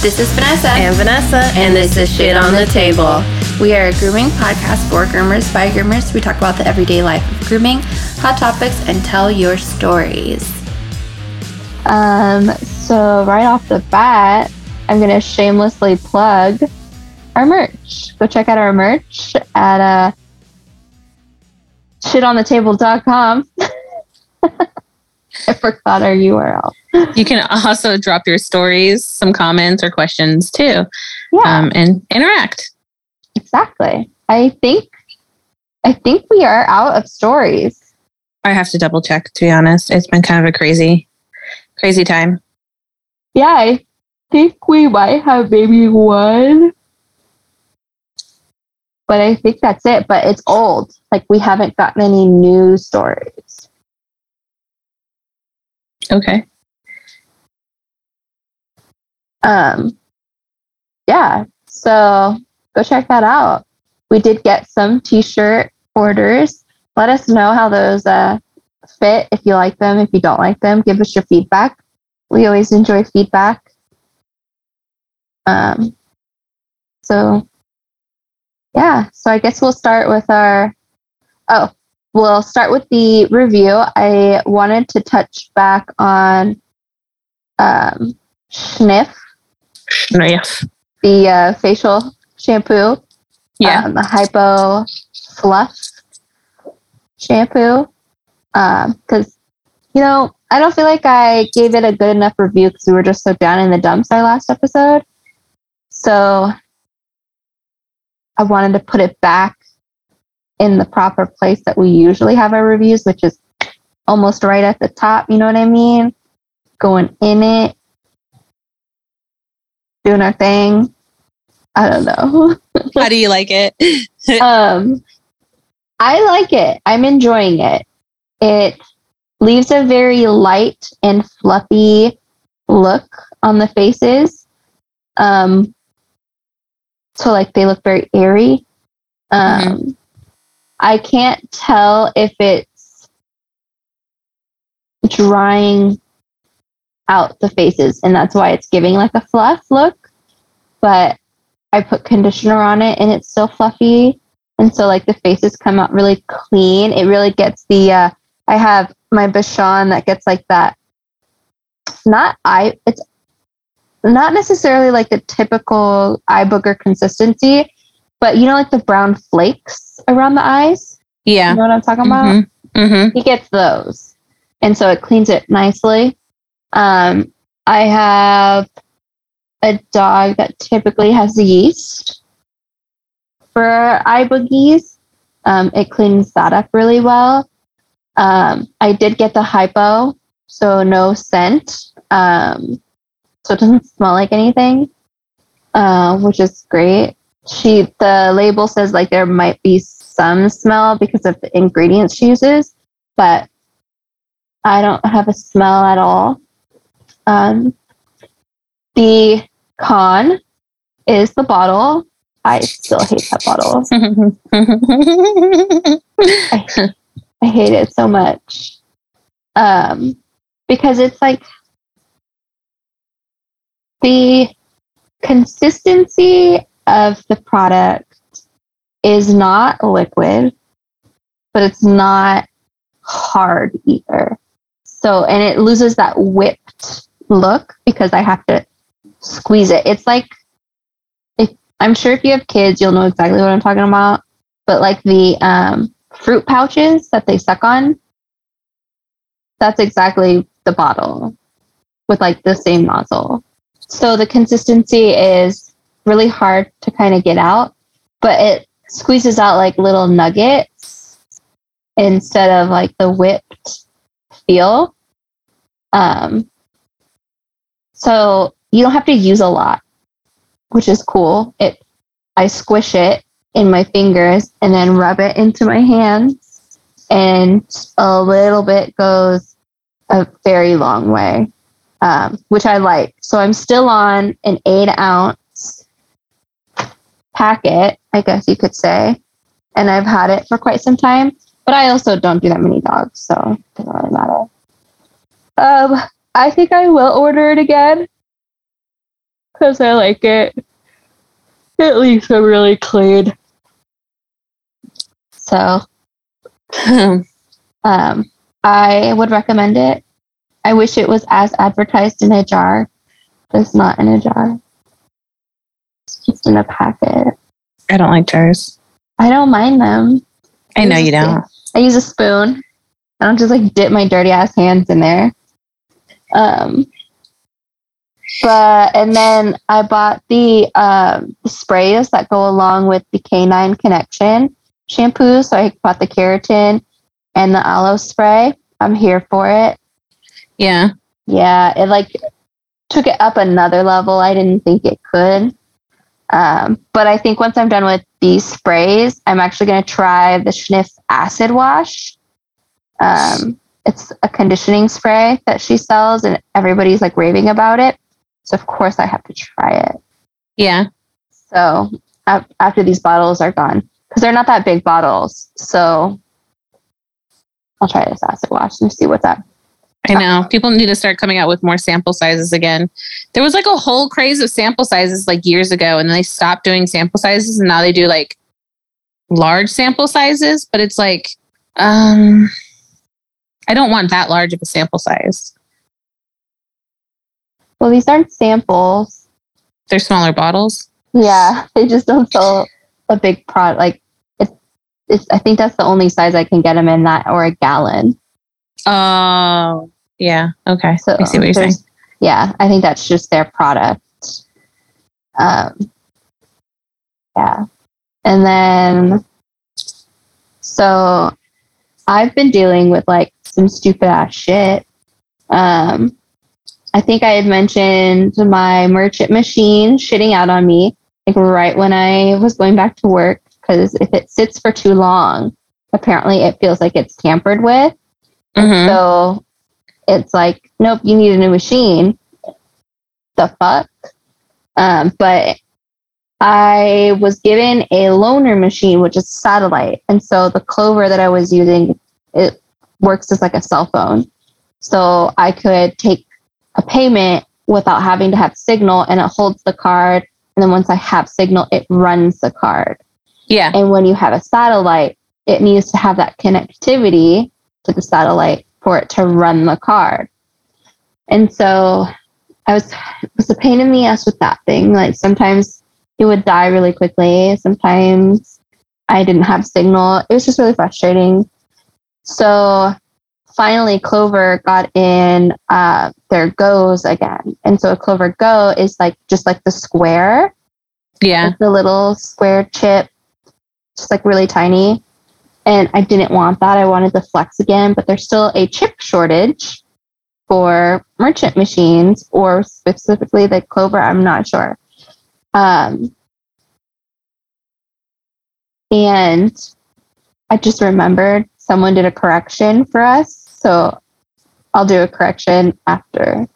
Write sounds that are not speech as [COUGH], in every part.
This is Vanessa. And Vanessa. And this is Shit on the Table. We are a grooming podcast for groomers by groomers. We talk about the everyday life of grooming, hot topics, and tell your stories. Um, so right off the bat, I'm gonna shamelessly plug our merch. Go check out our merch at uh shitonthetable.com. [LAUGHS] [LAUGHS] I forgot our URL. You can also drop your stories, some comments or questions too. Yeah. Um, and interact. Exactly. I think I think we are out of stories. I have to double check to be honest. It's been kind of a crazy, crazy time. Yeah, I think we might have maybe one. But I think that's it. But it's old. Like we haven't gotten any new stories. Okay. Um yeah. So go check that out. We did get some t-shirt orders. Let us know how those uh, fit. If you like them, if you don't like them, give us your feedback. We always enjoy feedback. Um, so yeah, so I guess we'll start with our. Oh, we'll start with the review. I wanted to touch back on um, Sniff, Sniff. the uh, facial shampoo. Yeah. Um, the Hypo Fluff shampoo. Because, you know, I don't feel like I gave it a good enough review because we were just so down in the dumps our last episode. So I wanted to put it back in the proper place that we usually have our reviews, which is almost right at the top. You know what I mean? Going in it, doing our thing. I don't know. [LAUGHS] How do you like it? [LAUGHS] um, I like it. I'm enjoying it. It leaves a very light and fluffy look on the faces. Um, so like they look very airy. Um, Mm-hmm. I can't tell if it's drying out the faces, and that's why it's giving like a fluff look. But I put conditioner on it, and it's still fluffy, and so like the faces come out really clean. It really gets the. Uh, I have my Bichon that gets like that. Not eye. It's not necessarily like the typical eye booger consistency, but you know, like the brown flakes around the eyes. Yeah. You know what I'm talking about? Mm-hmm. Mm-hmm. He gets those, and so it cleans it nicely. Um, I have a dog that typically has yeast for eye boogies. Um, it cleans that up really well. Um, I did get the hypo, so no scent, um, so it doesn't smell like anything, uh, which is great. She the label says like there might be some smell because of the ingredients she uses, but I don't have a smell at all. Um, the con is the bottle. I still hate that bottle. [LAUGHS] I, I hate it so much. Um, because it's like the consistency of the product is not liquid, but it's not hard either. So, and it loses that whipped look because I have to squeeze it. It's like, if, I'm sure if you have kids, you'll know exactly what I'm talking about. But like the um, fruit pouches that they suck on, that's exactly the bottle with like the same nozzle. So the consistency is really hard to kind of get out, but it squeezes out like little nuggets instead of like the whipped feel. Um, so you don't have to use a lot, which is cool. It I squish it in my fingers and then rub it into my hands, and a little bit goes a very long way, um, which I like. So I'm still on an eight ounce packet, I guess you could say, and I've had it for quite some time. But I also don't do that many dogs, so it doesn't really matter. Um, I think I will order it again because I like it. It leaves them really clean. So [LAUGHS] um, I would recommend it. I wish it was as advertised in a jar, but it's not in a jar. Just in a packet. I don't like jars. I don't mind them. I know you don't. I use a spoon. I don't just like dip my dirty ass hands in there. Um, but and then I bought the um, sprays that go along with the Canine Connection shampoo. So I bought the keratin and the aloe spray. I'm here for it. Yeah. Yeah, it like took it up another level. I didn't think it could. Um, but I think once I'm done with these sprays, I'm actually going to try the Schniff Acid Wash. Um, it's a conditioning spray that she sells, and everybody's like raving about it. So, of course, I have to try it. Yeah. So, after these bottles are gone, because they're not that big bottles. So, I'll try this acid wash and see what's up. I know. People need to start coming out with more sample sizes again. There was like a whole craze of sample sizes like years ago, and they stopped doing sample sizes, and now they do like large sample sizes. But it's like, um, I don't want that large of a sample size. Well, these aren't samples. They're smaller bottles. Yeah, they just don't sell a big product. Like it's, it's. I think that's the only size I can get them in that, or a gallon. Oh, yeah. Okay. So I see what you're saying. Yeah, I think that's just their product. Um, yeah, and then so I've been dealing with like some stupid ass shit. Um, I think I had mentioned my merchant machine shitting out on me like right when I was going back to work because if it sits for too long, apparently it feels like it's tampered with. Mhm. So it's like, nope, you need a new machine. The fuck? Um, but I was given a loaner machine, which is satellite. And so the Clover that I was using, it works as like a cell phone. So I could take a payment without having to have signal and it holds the card. And then once I have signal, it runs the card. Yeah. And when you have a satellite, it needs to have that connectivity to the satellite for it to run the card. And so I was it was a pain in the ass with that thing. Like sometimes it would die really quickly. Sometimes I didn't have signal. It was just really frustrating. So finally Clover got in uh, their goes again. And so a Clover Go is like just like the square Yeah. like the little square chip, just like really tiny. And I didn't want that. I wanted the flex again, but there's still a chip shortage for merchant machines or specifically the Clover. I'm not sure. Um, and I just remembered someone did a correction for us. So I'll do a correction after.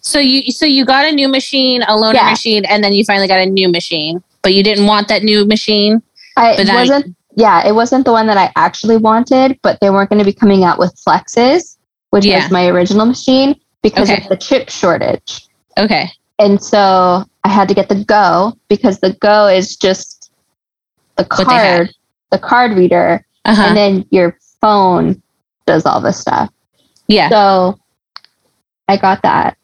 So you so you got a new machine, a loaner Yeah. machine, and then you finally got a new machine, but you didn't want that new machine. I wasn't. Yeah, it wasn't the one that I actually wanted, but they weren't going to be coming out with flexes, which Yeah. was my original machine because Okay. of the chip shortage. Okay. And so I had to get the Go because the Go is just the What they had. card, the card reader, Uh huh. and then your phone does all this stuff. Yeah. So I got that.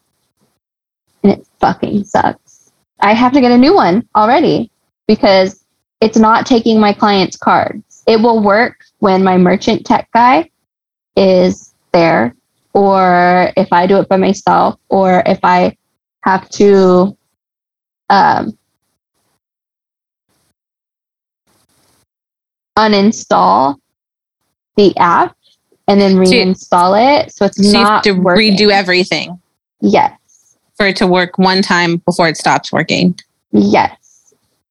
And it fucking sucks. I have to get a new one already because it's not taking my client's cards. It will work when my merchant tech guy is there, or if I do it by myself, or if I have to um, uninstall the app and then So reinstall it. So it's So not to working. redo everything Yes. for it to work one time before it stops working. Yes.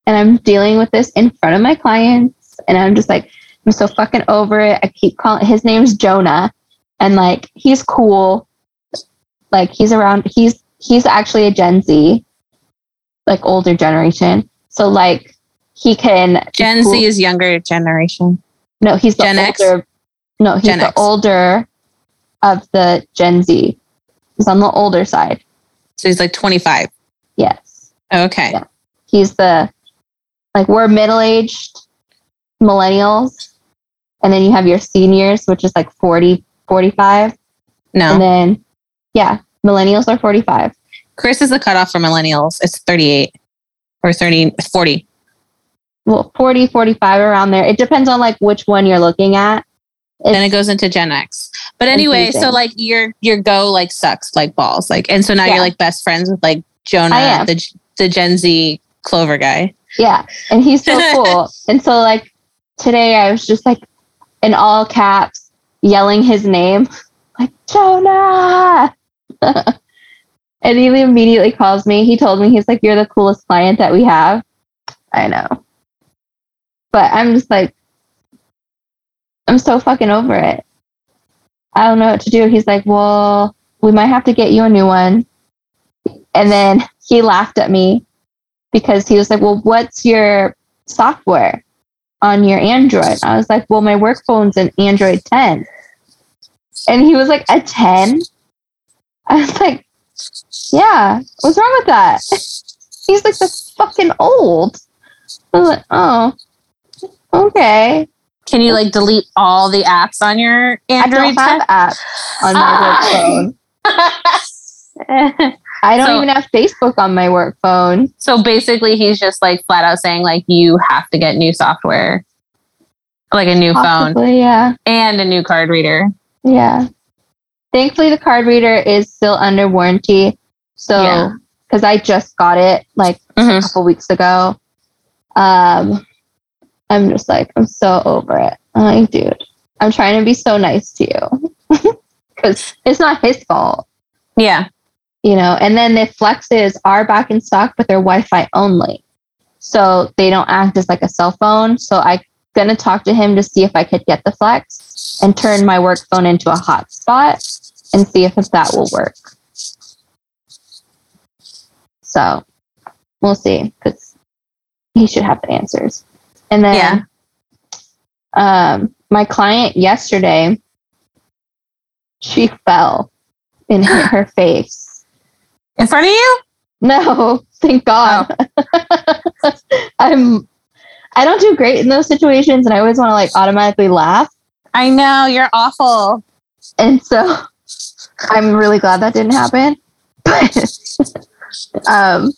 And I'm dealing with this in front of my clients. And I'm just like, I'm so fucking over it. I keep calling his name's Jonah. And like he's cool. Like he's around he's he's actually a Gen Z, like older generation. So like he can Gen cool- Z is younger generation. no, he's the Gen X? no, he's Gen the X. older of the Gen Z. He's on the older side. So he's like 25. Yes. Okay. Yeah. He's the like we're middle aged millennials, and then you have your seniors, which is like 40, 45. No. And then yeah, millennials are 45. Chris is the cutoff for millennials. It's 38 or 30, 40. Well, 40, 45 around there. It depends on like which one you're looking at. then it goes into Gen X. But anyway, so like your your go like sucks like balls. Like and so now Yeah. you're like best friends with like Jonah, the the Gen Z Clover guy. Yeah, and he's so [LAUGHS] cool. and so like today I was just like in all caps yelling his name like Jonah. [LAUGHS] and he immediately calls me. He told me he's like you're the coolest client that we have. I know. But I'm just like I'm so fucking over it. I don't know what to do. He's like, "Well, we might have to get you a new one." And then he laughed at me because he was like, Well, what's your software on your Android? I was like, Well, my work phone's an Android 10. And he was like, A 10? I was like, Yeah, what's wrong with that? [LAUGHS] He's like, That's fucking old. I was like, Oh, okay. Can you like delete all the apps on your I Android? don't have apps on my Ah. work phone. [LAUGHS] I don't So- even have Facebook on my work phone. so basically, he's just like flat out saying like you have to get new software, like a new phone yeah. and a new card reader. Yeah. Thankfully, the card reader is still under warranty. So, Yeah. because I just got it like Mhm. a couple weeks ago, um, I'm just like, I'm so over it. I'm like, dude, I'm trying to be so nice to you [LAUGHS] because it's not his fault, Yeah. You know. And then the flexes are back in stock, but they're Wi Fi only. So they don't act as like a cell phone. So I'm going to talk to him to see if I could get the flex and turn my work phone into a hotspot and see if that will work. So we'll see because he should have the answers. And then Yeah. um, my client yesterday, she fell in [LAUGHS] her face. In front of you? No, thank God. [LAUGHS] I'm I don't do great in those situations and I always want to like automatically laugh. I know you're awful. And so [LAUGHS] I'm really glad that didn't happen. [LAUGHS] But um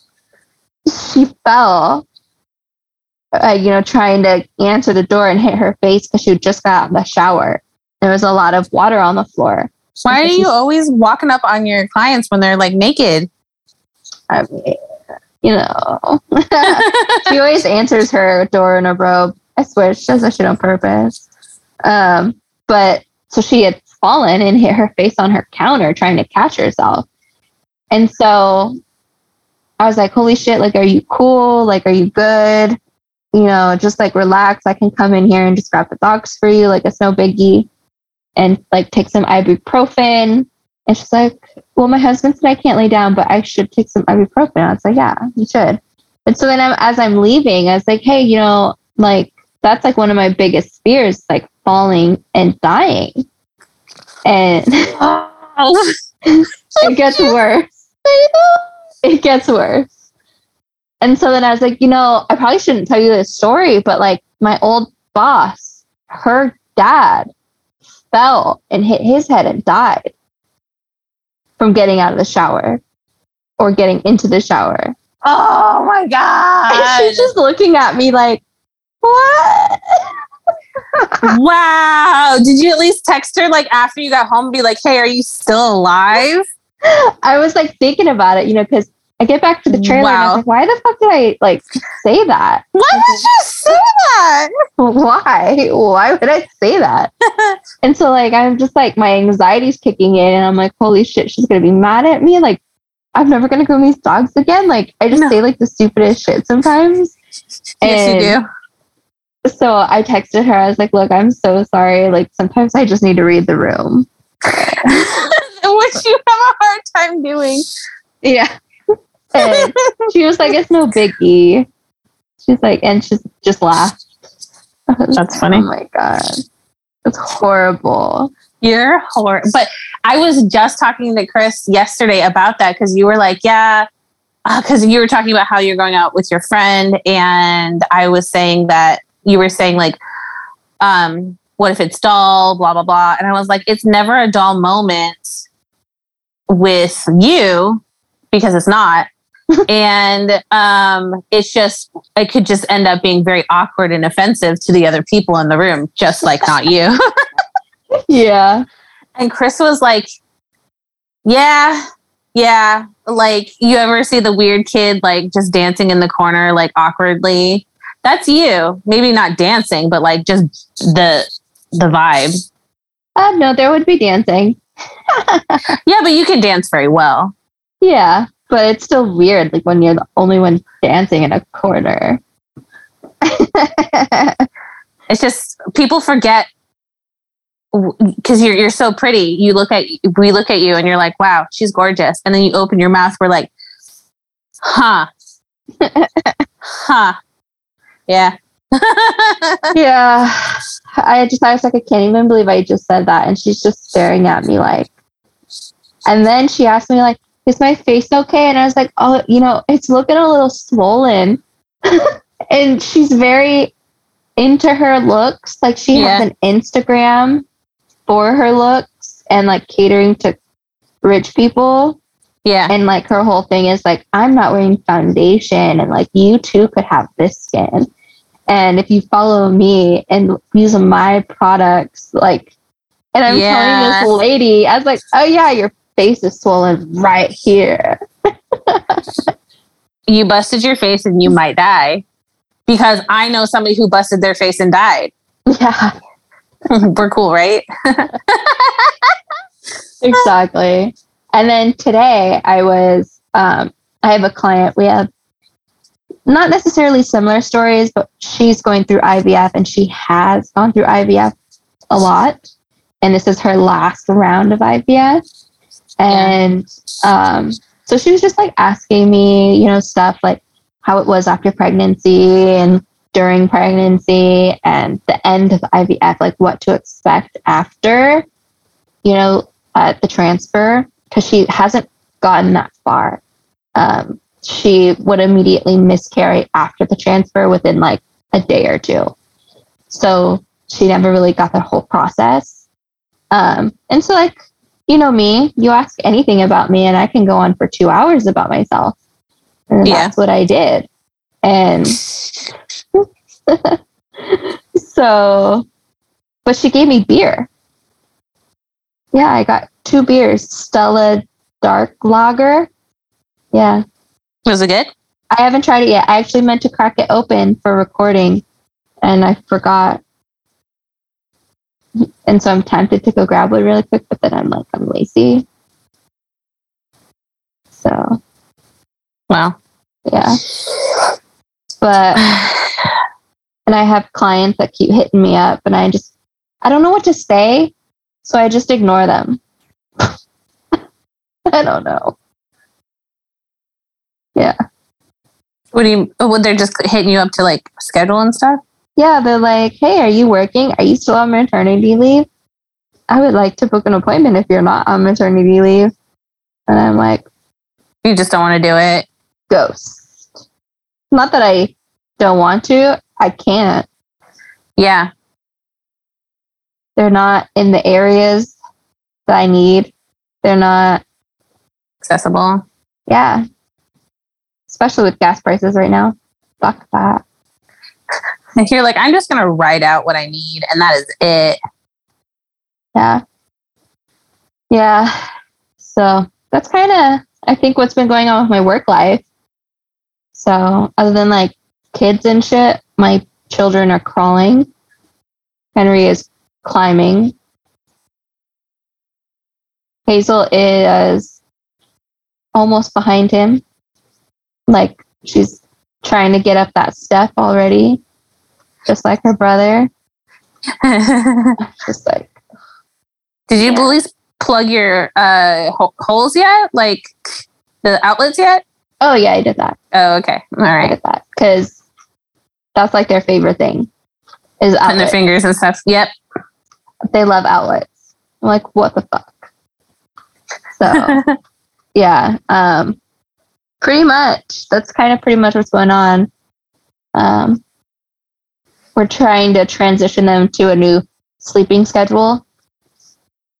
she fell uh, you know, trying to answer the door and hit her face because she just got out of the shower. There was a lot of water on the floor. Why are you [LAUGHS] always walking up on your clients when they're like naked? I mean, you know, [LAUGHS] she always answers her door in a robe. I swear she does that shit on purpose. Um, but so she had fallen and hit her face on her counter trying to catch herself. And so I was like, holy shit, like, are you cool? Like, are you good? You know, just like relax. I can come in here and just grab the dogs for you. Like, it's no biggie. And like, take some ibuprofen. And she's like, well, my husband said I can't lay down, but I should take some ibuprofen. I was like, yeah, you should. And so then I'm, as I'm leaving, I was like, hey, you know, like that's like one of my biggest fears, like falling and dying. And Oh, [LAUGHS] it gets worse. It gets worse. And so then I was like, you know, I probably shouldn't tell you this story, but like my old boss, her dad fell and hit his head and died from getting out of the shower or getting into the shower. oh my And god! she's just looking at me like, what? [LAUGHS] wow. Did you at least text her like after you got home? Be like, hey, are you still alive? I was like thinking about it, you know, because I get back to the trailer and I Wow. was like, why the fuck did I like say that? Why did you say that? Why? Why would I say that? [LAUGHS] and so like I'm just like my anxiety's kicking in and I'm like, holy shit, she's gonna be mad at me. Like I'm never gonna groom these dogs again. Like I just No. say like the stupidest shit sometimes. Yes, you do. So I texted her, I was like, look, I'm so sorry. Like sometimes I just need to read the room. [LAUGHS] Which you have a hard time doing. Yeah. And she was like, it's no biggie. She's like, and she just laughed. That's like, funny. Oh my God. That's horrible. You're horrible. But I was just talking to Chris yesterday about that because you were like, yeah, because you were talking about how you're going out with your friend, and I was saying that you were saying like, um, what if it's dull, blah blah blah, and I was like, it's never a dull moment with you because it's not. And um, it's just it could just end up being very awkward and offensive to the other people in the room, just like not you. [LAUGHS] yeah. And Chris was like, Yeah, yeah. Like, you ever see the weird kid like just dancing in the corner, like awkwardly? That's you. Maybe not dancing, but like just the the vibe. Uh, no, there would be dancing. [LAUGHS] yeah, but you can dance very well. Yeah, but it's still weird, like when you're the only one dancing in a corner. [LAUGHS] it's just people forget because you're you're so pretty. You look at we look at you and you're like, wow, she's gorgeous. And then you open your mouth, we're like, huh, [LAUGHS] huh, yeah, [LAUGHS] yeah. I just I was like, I can't even believe I just said that, and she's just staring at me like. And then she asked me like, "Is my face okay?" And I was like, "Oh, you know, it's looking a little swollen." [LAUGHS] and she's very into her looks. Like she yeah. has an Instagram for her looks and like catering to rich people. Yeah. And like her whole thing is like, I'm not wearing foundation and like you too could have this skin. And if you follow me and use my products, like, and I'm yeah. telling this lady, I was like, oh yeah, your face is swollen right here. [LAUGHS] you busted your face and you [LAUGHS] might die because I know somebody who busted their face and died. Yeah. [LAUGHS] We're cool, right? exactly. And then today I was, um, I have a client, we have not necessarily similar stories, but she's going through IVF and she has gone through IVF a lot. And this is her last round of IVF. And um, so she was just like asking me, you know, stuff like how it was after pregnancy and during pregnancy and the end of IVF, like what to expect after, you know, uh, the transfer, because she hasn't gotten that far. Um, she would immediately miscarry after the transfer within like a day or two. So she never really got the whole process. Um, and so, like, you know me, you ask anything about me, and I can go on for two hours about myself. And yeah. that's what I did. And [LAUGHS] so, but she gave me beer. Yeah, I got two beers Stella Dark Lager. Yeah. Was it good? I haven't tried it yet. I actually meant to crack it open for recording and I forgot. And so I'm tempted to go grab one really quick, but then I'm like, I'm lazy. So, wow. Yeah. But and I have clients that keep hitting me up and I just I don't know what to say, so I just ignore them. [LAUGHS] I don't know. Yeah. What do you would they're just hitting you up to like schedule and stuff? Yeah, they're like, "Hey, are you working? Are you still on maternity leave? I would like to book an appointment if you're not on maternity leave." And I'm like, "You just don't want to do it." Ghost. Not that I don't want to, I can't. Yeah. They're not in the areas that I need. They're not accessible. Yeah. Especially with gas prices right now. Fuck that. [LAUGHS] You're like, I'm just going to write out what I need, and that is it. Yeah. Yeah. So that's kind of, I think, what's been going on with my work life. So, other than like kids and shit, my children are crawling. Henry is climbing. Hazel is almost behind him. Like she's trying to get up that step already, just like her brother. [LAUGHS] just like. Did you yeah. please plug your uh, holes yet? Like the outlets yet? Oh yeah, I did that. Oh okay, all right. I did that because that's like their favorite thing is outlets. their fingers and stuff. Yep. They love outlets. I'm like, what the fuck? So [LAUGHS] yeah. Um pretty much. That's kind of pretty much what's going on. Um, we're trying to transition them to a new sleeping schedule.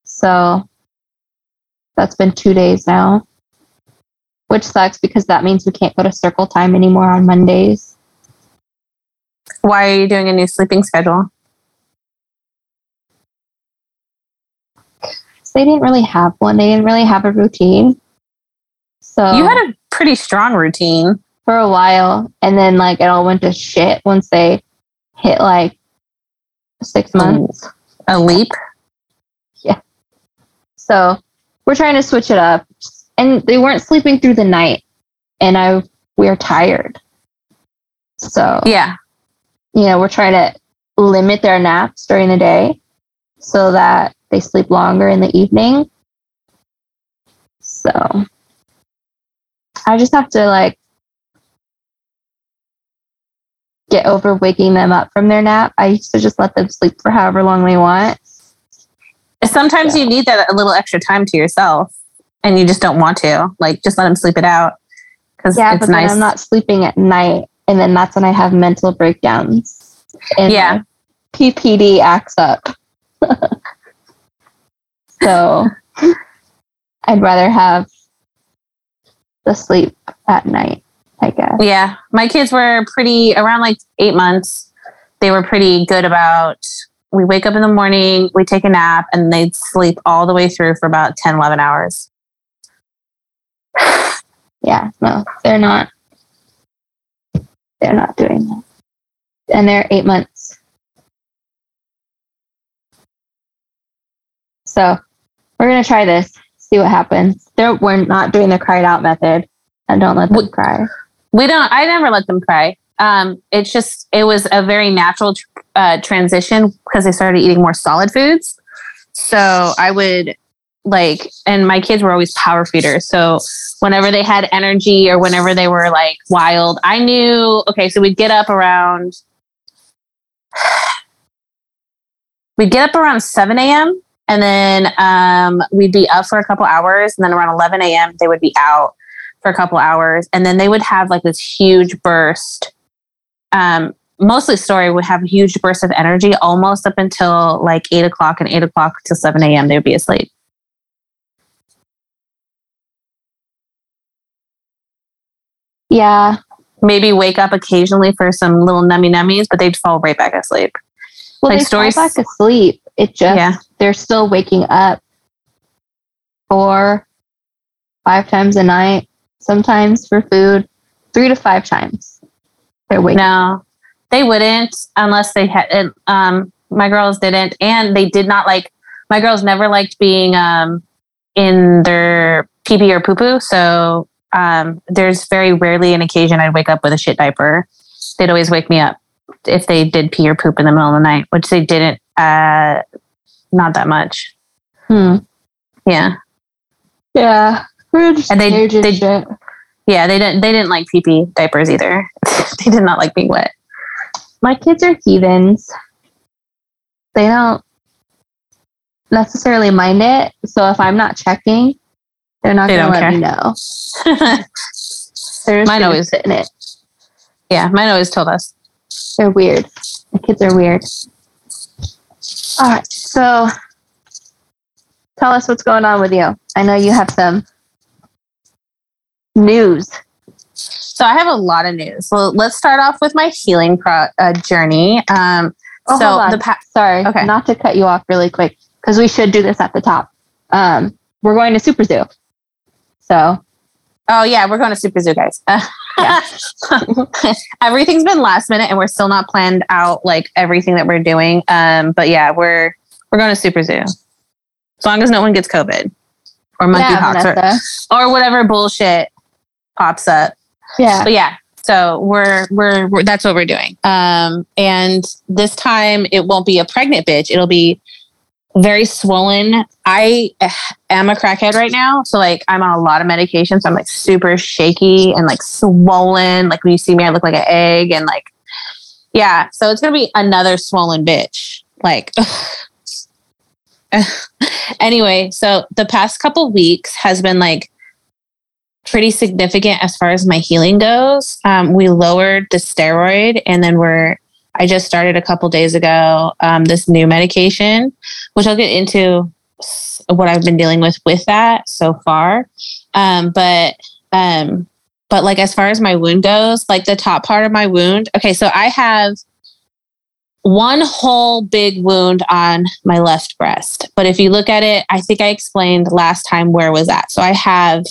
So that's been two days now, which sucks because that means we can't go to circle time anymore on Mondays. Why are you doing a new sleeping schedule? They didn't really have one. They didn't really have a routine. So You had a pretty strong routine. for a while, and then like it all went to shit once they hit like six months. A leap. Yeah. So we're trying to switch it up. And they weren't sleeping through the night. And I we are tired. So Yeah. you know, we're trying to limit their naps during the day so that they sleep longer in the evening. So I just have to like get over waking them up from their nap. I used to just let them sleep for however long they want. Sometimes you need that a little extra time to yourself and you just don't want to. Like just let them sleep it out. Because Yeah, it's nice. I'm not sleeping at night, and then that's when I have mental breakdowns. And Yeah. PPD acts up. [LAUGHS] so I'd rather have the sleep at night, I guess. Yeah, my kids were pretty around like eight months. They were pretty good about. We wake up in the morning, we take a nap, and they'd sleep all the way through for about 10, 11 hours. [SIGHS] Yeah, no, they're not. They're not doing that, and they're eight months. So we're gonna try this, see what happens. They're we're not doing the cried out method, and don't let them cry. We don't, I never let them cry. Um, it's just, it was a very natural uh, transition because they started eating more solid foods. So I would like, and my kids were always power feeders. So whenever they had energy or whenever they were like wild, I knew, okay, so we'd get up around, [SIGHS] we'd get up around 7 a.m. and then um, we'd be up for a couple hours. And then around 11 a.m., they would be out for a couple hours. And then they would have like this huge burst. Um, mostly story would have a huge burst of energy almost up until like 8 o'clock and 8 o'clock to 7 a.m. They would be asleep. Yeah. Maybe wake up occasionally for some little nummy nummies, but they'd fall right back asleep. Well, Like they stories- fall back asleep. It just Yeah. they're still waking up four, five times a night, sometimes for food, three to five times. They're waking. No, they wouldn't unless they had. it, Um, my girls didn't, and they did not like. My girls never liked being um, in their pee pee or poo poo. So um, there's very rarely an occasion I'd wake up with a shit diaper. They'd always wake me up if they did pee or poop in the middle of the night, which they didn't. Uh, not that much. Hmm. Yeah, Yeah. We're just And they- they're just they- shit. yeah. They didn't. They didn't like pee pee diapers either. [LAUGHS] they did not like being wet. My kids are heathens. They don't necessarily mind it. So if I'm not checking, they're not They going to don't let me know. [LAUGHS] They're just Mine always- sit in it. yeah, mine always told us. They're weird. The kids are weird. All right, so tell us what's going on with you. I know you have some news. So I have a lot of news. Well, let's start off with my healing pro- uh, journey. Um, Oh, so the pa- Sorry, Okay. not to cut you off really quick because we should do this at the top. Um, we're going to Super Zoo. So oh yeah, we're going to Super Zoo, guys. [LAUGHS] Everything's been last minute, and we're still not planned out like everything that we're doing. Um, but yeah, we're we're going to Super Zoo as long as no one gets COVID or monkeypox or, or whatever bullshit pops up. Yeah. but yeah so we're, we're we're that's what we're doing. Um and this time it won't be a pregnant bitch. It'll be very swollen. I am a crackhead right now so like i'm on a lot of medication so i'm like super shaky and like swollen. Like when you see me i look like an egg and like yeah. So it's gonna be another swollen bitch. Like [LAUGHS] anyway so the past couple weeks has been like pretty significant as far as my healing goes. Um, we lowered the steroid, and then we're I just started a couple days ago um, this new medication, which I'll get into what I've been dealing with with that so far. Um, but um, but like as far as my wound goes, like the top part of my wound. Okay, so I have one whole big wound on my left breast. But if you look at it, I think I explained last time where was that. So I have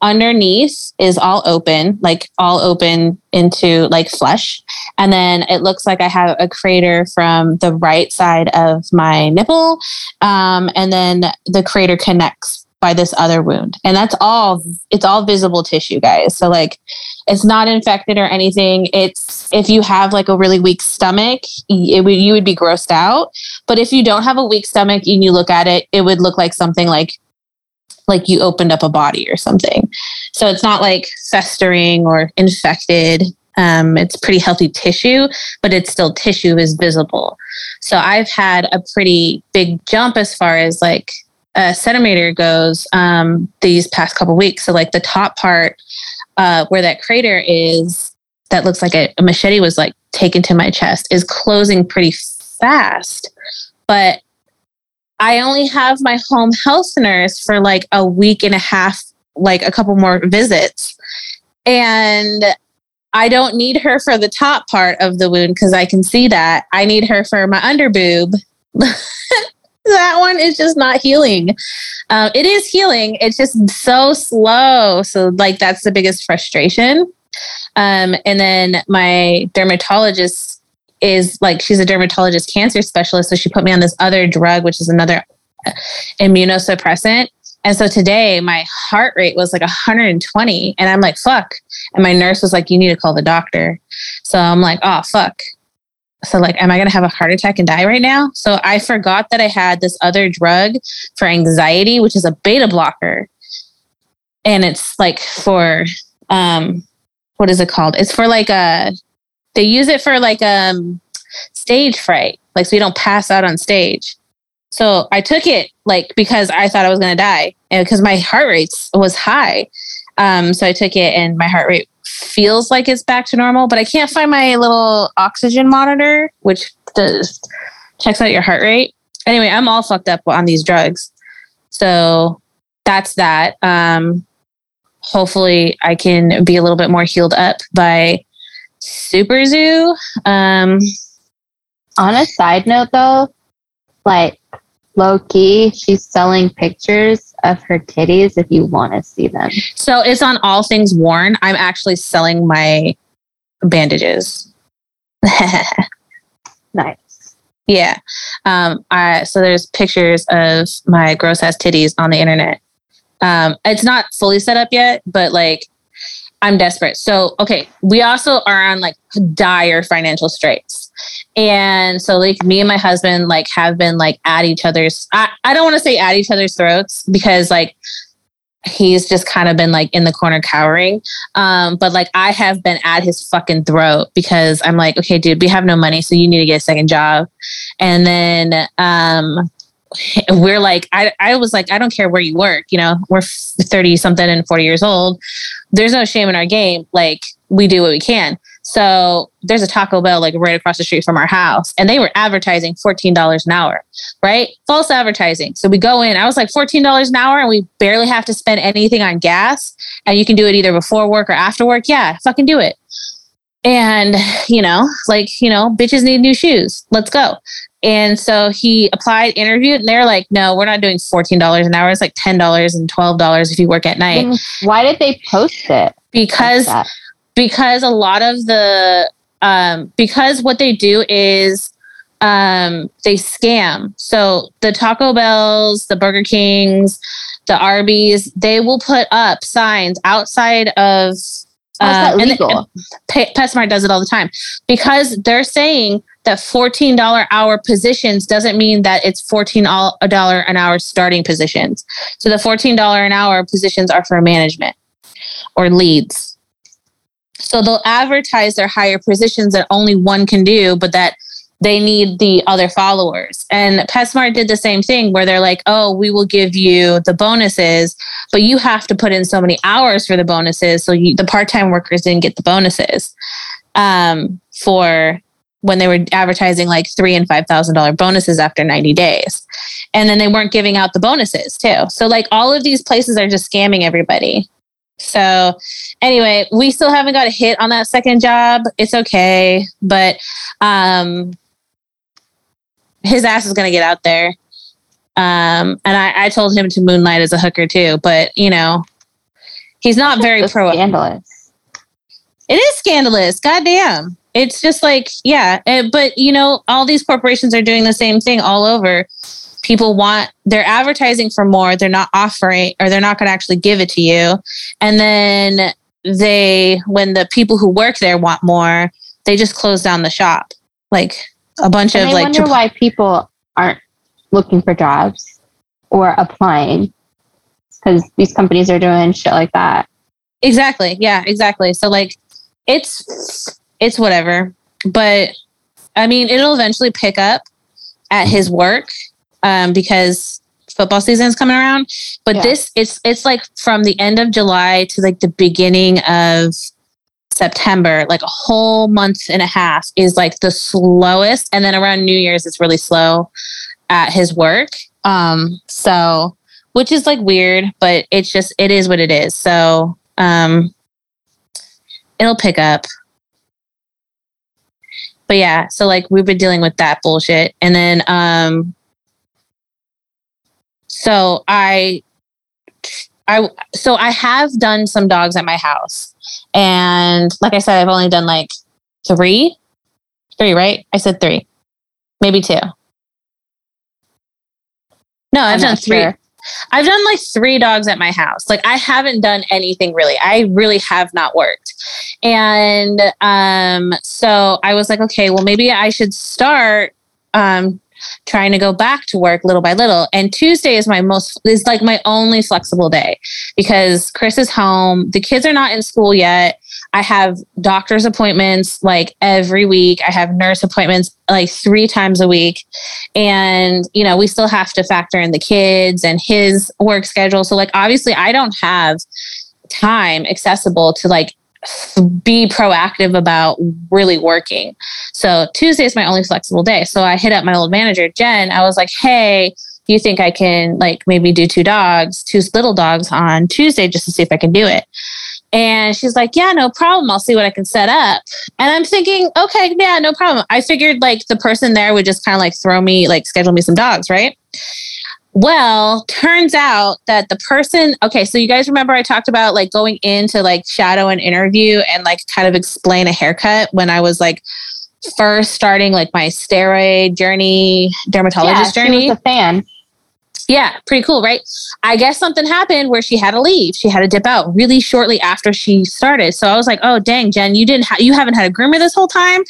underneath is all open, like all open into like flesh. And then it looks like I have a crater from the right side of my nipple. Um, and then the crater connects by this other wound. And that's all, it's all visible tissue, guys. So, like, it's not infected or anything. It's if you have like a really weak stomach, it you would be grossed out. But if you don't have a weak stomach and you look at it, it would look like something like like you opened up a body or something. So it's not like festering or infected. Um, it's pretty healthy tissue, but it's still tissue is visible. So I've had a pretty big jump as far as like a centimeter goes um, these past couple weeks. So like the top part uh, where that crater is, that looks like a, a machete was like taken to my chest, is closing pretty fast. But I only have my home health nurse for like a week and a half, like a couple more visits. And I don't need her for the top part of the wound because I can see that. I need her for my under boob. [LAUGHS] that one is just not healing. Uh, it is healing. It's just so slow. So, like, that's the biggest frustration. Um, and then my dermatologist is like she's a dermatologist cancer specialist so she put me on this other drug which is another uh, immunosuppressant. And so today my heart rate was like 120 and i'm like fuck. And my nurse was like you need to call the doctor. So i'm like oh fuck. So like am i going to have a heart attack and die right now? So i forgot that i had this other drug for anxiety which is a beta blocker. And it's like for um what is it called? It's for like a they use it for like um stage fright, like so you don't pass out on stage. So I took it like because I thought I was gonna die, and because my heart rate was high. Um, so I took it, and my heart rate feels like it's back to normal, but I can't find my little oxygen monitor, which does checks out your heart rate. Anyway, I'm all fucked up on these drugs, so that's that. Um, hopefully, I can be a little bit more healed up by Super Zoo. Um, On a side note, though, like low key, she's selling pictures of her titties if you want to see them. So it's on All Things Worn. I'm actually selling my bandages. [LAUGHS] nice. Yeah. Um, I, so there's pictures of my gross ass titties on the internet. Um, it's not fully set up yet, but like I'm desperate. So, okay, we also are on like dire financial straits. And so like me and my husband like have been like at each other's I, I don't want to say at each other's throats because like he's just kind of been like in the corner cowering. Um, but like I have been at his fucking throat because I'm like, okay, dude, we have no money, so you need to get a second job. And then um we're like I, I was like i don't care where you work you know we're 30 something and 40 years old there's no shame in our game. Like we do what we can. So there's a taco bell like right across the street from our house and they were advertising $14 an hour right? False advertising. So we go in i was like $14 an hour and we barely have to spend anything on gas and you can do it either before work or after work. Yeah fucking do it. And you know like you know bitches need new shoes. Let's go and so he applied, interviewed, and they're like, no, we're not doing $14 an hour. It's like $10 and $12 if you work at night. And why did they post it? Because like because a lot of the um because what they do is um they scam. So the Taco Bells, the Burger Kings, the Arby's, they will put up signs outside of that uh? And, and PetSmart does it all the time because they're saying that $14 hour positions doesn't mean that it's $14 an hour starting positions. So the $14 an hour positions are for management or leads. So they'll advertise their higher positions that only one can do, but that they need the other followers. And PetSmart did the same thing where they're like, oh, we will give you the bonuses, but you have to put in so many hours for the bonuses. So you, the part time workers didn't get the bonuses um, for when they were advertising like three and five thousand dollar bonuses after 90 days. And then they weren't giving out the bonuses too. So like all of these places are just scamming everybody. So anyway, we still haven't got a hit on that second job. It's okay. But um his ass is going to get out there. Um, and I, I told him to moonlight as a hooker too, but you know, he's not very pro. Scandalous. It is scandalous. Goddamn. It's just like, yeah. eh, but you know, all these corporations are doing the same thing all over. People want, they're advertising for more. They're not offering, or they're not going to actually give it to you. And then they, when the people who work there want more, they just close down the shop. Like, a bunch And of I like wonder why people aren't looking for jobs or applying because these companies are doing shit like that. exactly yeah exactly so like it's it's whatever. But i mean it'll eventually pick up at his work um because football season is coming around. But Yeah. this it's it's like from the end of july to like the beginning of september like a whole month and a half is like the slowest. And then around new year's it's really slow at his work. Um so which is like weird but it's just it is what it is. So um it'll pick up but yeah so like we've been dealing with that bullshit. And then um so i i so i have done some dogs at my house. And like i said i've only done like three. Three right? I said three. Maybe two. No i've done three. sure. I've done like three dogs at my house. Like I haven't done anything really. I really have not worked. And um so I was like, okay, well maybe I should start um trying to go back to work little by little. And Tuesday is my most is like my only flexible day because Chris is home. The kids are not in school yet. I have doctor's appointments like every week. I have nurse appointments like three times a week. And, you know, we still have to factor in the kids and his work schedule. So, like, obviously, I don't have time accessible to like be proactive about really working. So, Tuesday is my only flexible day. So, I hit up my old manager, Jen. I was like, hey, do you think I can like maybe do two dogs, two little dogs on Tuesday just to see if I can do it? And she's like, Yeah, no problem. I'll see what I can set up. And I'm thinking, Okay, yeah, no problem. I figured like the person there would just kind of like throw me, like schedule me some dogs, right? Well, turns out that the person, okay, so you guys remember I talked about like going into like shadow an interview and like kind of explain a haircut when I was like first starting like my steroid journey, dermatologist yeah, journey. She was a fan. Yeah, pretty cool, right? I guess something happened where she had to leave. She had to dip out really shortly after she started. So I was like, "Oh, dang, Jen, you didn't ha- you haven't had a groomer this whole time?"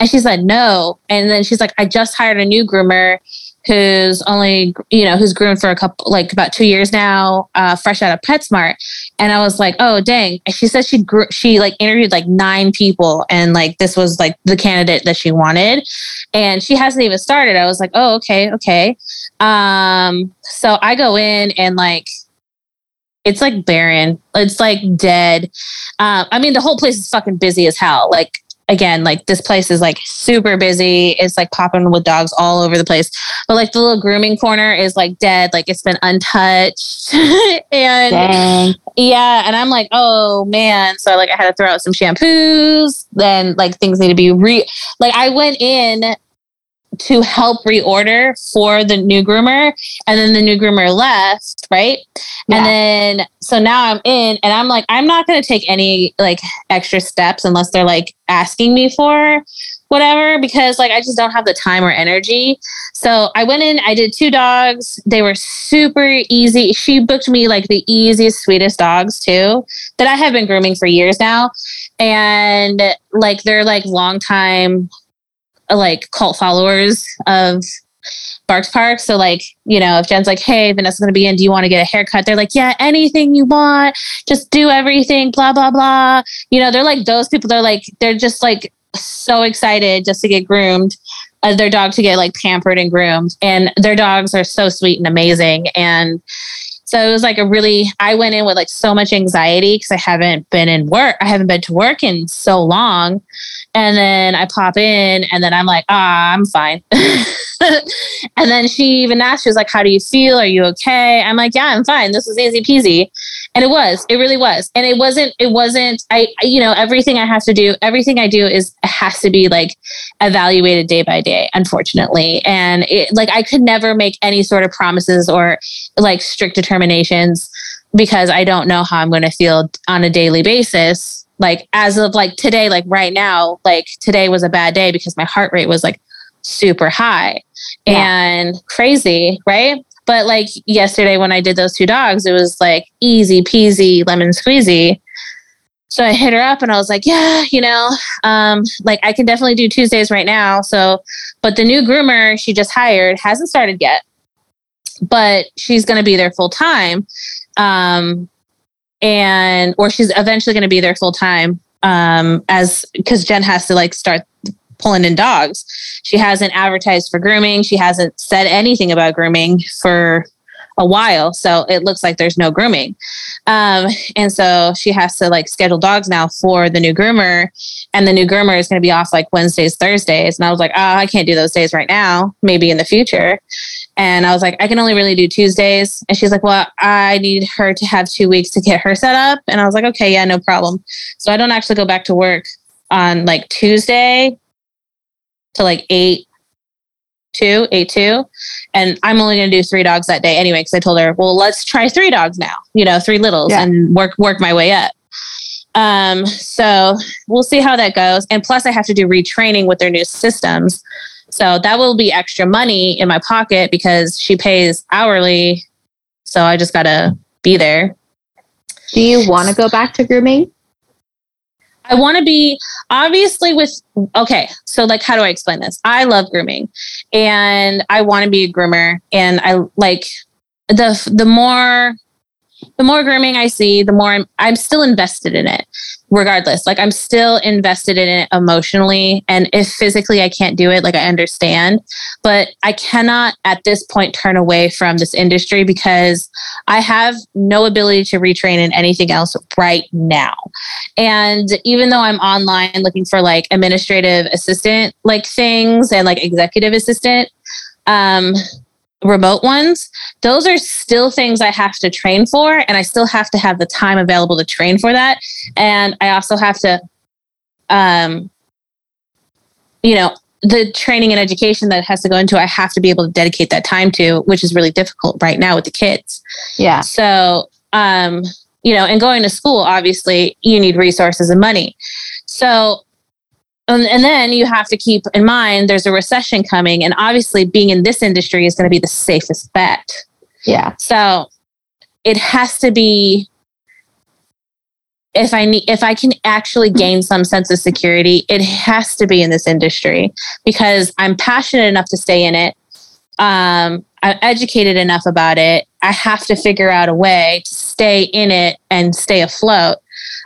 And she's like, "No." And then she's like, "I just hired a new groomer who's only, you know, who's groomed for a couple like about 2 years now, uh fresh out of PetSmart." And I was like, "Oh, dang." And she said she grew, she like interviewed like 9 people and like this was like the candidate that she wanted. And she hasn't even started. I was like, "Oh, okay, okay." Um, so I go in and like it's like barren. It's like dead. Um, I mean the whole place is fucking busy as hell. Like again, like this place is like super busy. It's like popping with dogs all over the place. But like the little grooming corner is like dead, like it's been untouched. [LAUGHS] and Dang. yeah, and I'm like, oh man. So like I had to throw out some shampoos. Then like things need to be re like I went in to help reorder for the new groomer and then the new groomer left, right? Yeah. And then so now I'm in and I'm like, I'm not gonna take any like extra steps unless they're like asking me for whatever because like I just don't have the time or energy. So I went in, I did two dogs. They were super easy. She booked me like the easiest, sweetest dogs too that I have been grooming for years now. And like they're like long time like cult followers of Barks Park. So like, you know, if Jen's like, hey, Vanessa's gonna be in, do you want to get a haircut? They're like, yeah, anything you want, just do everything, blah, blah, blah. You know, they're like those people, they're like, they're just like so excited just to get groomed. uh, their dog to get like pampered and groomed. And their dogs are so sweet and amazing. And so it was like a really, I went in with like so much anxiety because I haven't been in work. I haven't been to work in so long. And then I pop in and then I'm like, ah, I'm fine. [LAUGHS] and then she even asked, she was like, how do you feel? Are you okay? I'm like, yeah, I'm fine. This was easy peasy. And it was, it really was. And it wasn't, it wasn't, I, you know, everything I have to do, everything I do is, has to be like evaluated day by day, unfortunately. And it, like, I could never make any sort of promises or like strict determinations because I don't know how I'm going to feel on a daily basis. Like as of like today, like right now, like today was a bad day because my heart rate was like super high yeah. and crazy, right? But like yesterday when I did those two dogs, it was like easy peasy lemon squeezy. So I hit her up and I was like, yeah, you know, um, like I can definitely do Tuesdays right now. So, but the new groomer she just hired hasn't started yet but she's going to be there full time. Um, and, or she's eventually going to be there full time um, as because Jen has to like start pulling in dogs. She hasn't advertised for grooming. She hasn't said anything about grooming for a while. So it looks like there's no grooming. Um, and so she has to like schedule dogs now for the new groomer. And the new groomer is going to be off like Wednesdays, Thursdays. And I was like, oh, I can't do those days right now, maybe in the future. And I was like, I can only really do Tuesdays. And she's like, Well, I need her to have two weeks to get her set up. And I was like, Okay, yeah, no problem. So I don't actually go back to work on like Tuesday to like eight two, eight two. And I'm only gonna do three dogs that day anyway, because I told her, well, let's try three dogs now, you know, three littles yeah. and work work my way up. Um, so we'll see how that goes. And plus I have to do retraining with their new systems. So that will be extra money in my pocket because she pays hourly. So I just got to be there. Do you want to go back to grooming? I want to be obviously with okay, so like how do I explain this? I love grooming and I want to be a groomer and I like the the more the more grooming I see, the more I'm, I'm still invested in it, regardless. Like I'm still invested in it emotionally. And if physically I can't do it, like I understand, but I cannot at this point turn away from this industry because I have no ability to retrain in anything else right now. And even though I'm online looking for like administrative assistant like things and like executive assistant, um, remote ones, those are still things I have to train for. And I still have to have the time available to train for that. And I also have to, um, you know, the training and education that has to go into, I have to be able to dedicate that time to, which is really difficult right now with the kids. Yeah. So, um, you know, and going to school, obviously, you need resources and money. So and, and then you have to keep in mind there's a recession coming, and obviously, being in this industry is going to be the safest bet. Yeah. So it has to be if I need if I can actually gain some sense of security, it has to be in this industry because I'm passionate enough to stay in it. Um, I'm educated enough about it. I have to figure out a way to stay in it and stay afloat.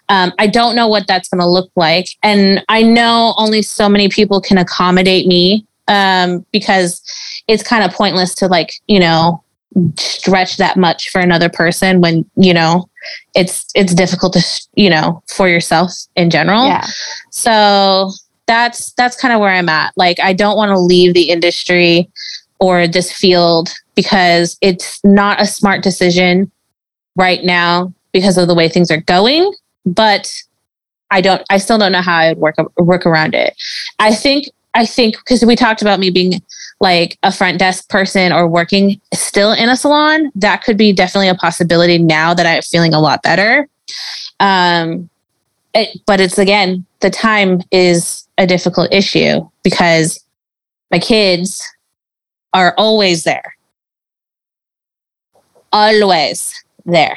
Um, I don't know what that's going to look like. And I know only so many people can accommodate me um, because it's kind of pointless to, like, you know, stretch that much for another person when, you know, it's it's difficult to you know for yourself in general yeah. so that's that's kind of where i'm at like i don't want to leave the industry or this field because it's not a smart decision right now because of the way things are going but I don't, I still don't know how I would work, work around it. I think, I think because we talked about me being like a front desk person or working still in a salon, that could be definitely a possibility now that I'm feeling a lot better. Um, it, but it's again, the time is a difficult issue because my kids are always there. Always there.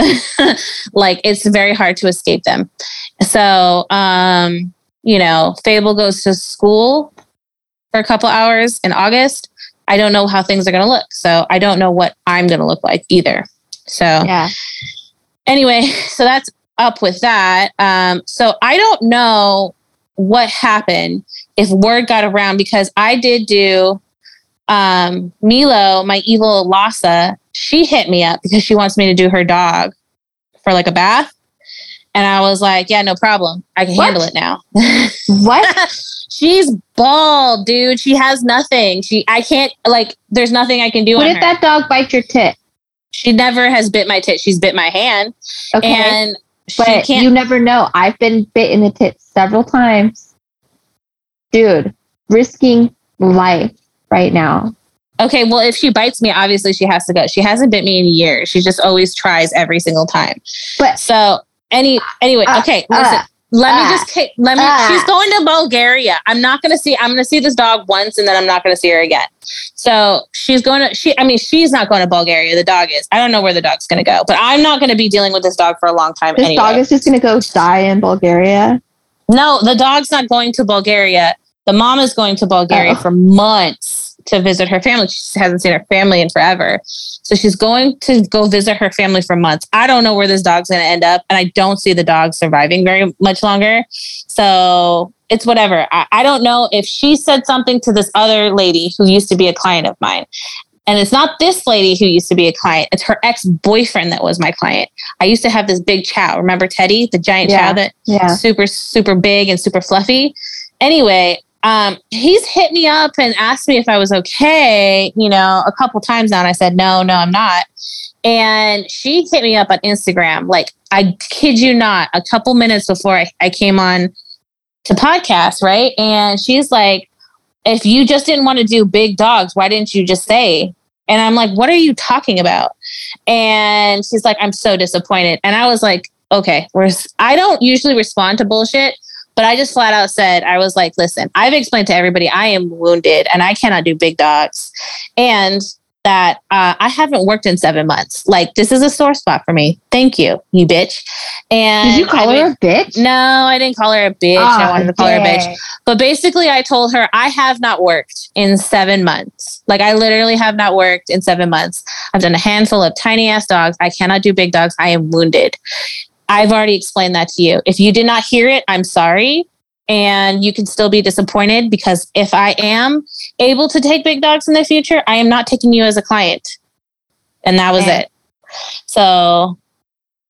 [LAUGHS] like it's very hard to escape them. So, um, you know, Fable goes to school for a couple hours in August. I don't know how things are going to look. So I don't know what I'm going to look like either. So, yeah. Anyway, [LAUGHS] so that's up with that. Um, so I don't know what happened if word got around because I did do um, Milo, my evil Lhasa, she hit me up because she wants me to do her dog for like a bath. And I was like, yeah, no problem. I can What? handle it now. [LAUGHS] What? [LAUGHS] She's bald, dude. She has nothing. She I can't like there's nothing I can do What if her. that dog bite your tit? she never has bit my tit. She's bit my hand. Okay. And she but can't you never know. I've been bit in the tit several times. Dude, risking life right now. Okay, well, if she bites me, obviously she has to go. She hasn't bit me in years. She just always tries every single time. But- so any anyway, Uh, okay, listen. uh, let me uh, just ta- let me. uh. she's going to Bulgaria. I'm not going to see. I'm going to see this dog once, and then I'm not going to see her again. So she's going to. She. I mean, she's not going to Bulgaria. The dog is. I don't know where the dog's going to go, but I'm not going to be dealing with this dog for a long time. This anyway. dog is just gonna go die in Bulgaria. No, the dog's not going to Bulgaria. The mom is going to Bulgaria Oh. for months to visit her family. She hasn't seen her family in forever. So she's going to go visit her family for months. I don't know where this dog's going to end up. And I don't see the dog surviving very much longer. So it's whatever. I, I don't know if she said something to this other lady who used to be a client of mine. And it's not this lady who used to be a client. It's her ex boyfriend that was my client. I used to have this big chow. Remember Teddy, the giant Yeah. chow that Yeah. super super big and super fluffy. Anyway, um, he's hit me up and asked me if I was okay, you know, a couple times now, and I said no, no, I'm not. And she hit me up on Instagram, like I kid you not, a couple minutes before I, I came on to podcast, right? And she's like, if you just didn't want to do big dogs, why didn't you just say? And I'm like, what are you talking about? And she's like, I'm so disappointed. And I was like, okay, I don't usually respond to bullshit, but I just flat out said, I was like, listen, I've explained to everybody I am wounded and I cannot do big dogs. And that uh, I haven't worked in seven months. Like, this is a sore spot for me. Thank you, you bitch. And Did you call I her mean- a bitch? No, I didn't call her a bitch. Ah, I wanted to call her a bitch. But basically, I told her I have not worked in seven months. Like, I literally have not worked in seven months. I've done a handful of tiny ass dogs. I cannot do big dogs. I am wounded. I've already explained that to you. If you did not hear it, I'm sorry. And you can still be disappointed because if I am able to take big dogs in the future, I am not taking you as a client. And that was Okay. it. So,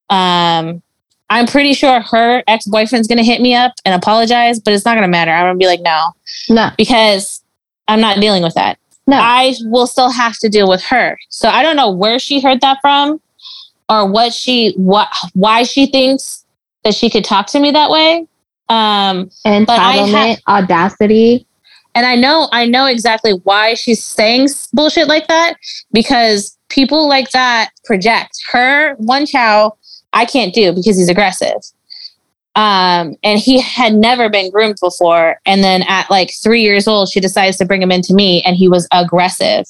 um, I'm pretty sure her ex boyfriend's gonna hit me up and apologize, but it's not gonna matter. I'm gonna be like, no, No, because I'm not dealing with that. no. I will still have to deal with her. So I don't know where she heard that from or what she what why she thinks that she could talk to me that way. Um But I Entitlement, audacity. and I know I know exactly why she's saying bullshit like that because people like that project. Her one chow I can't do because he's aggressive. Um, and he had never been groomed before. And then at like three years old, she decides to bring him into me, and he was aggressive.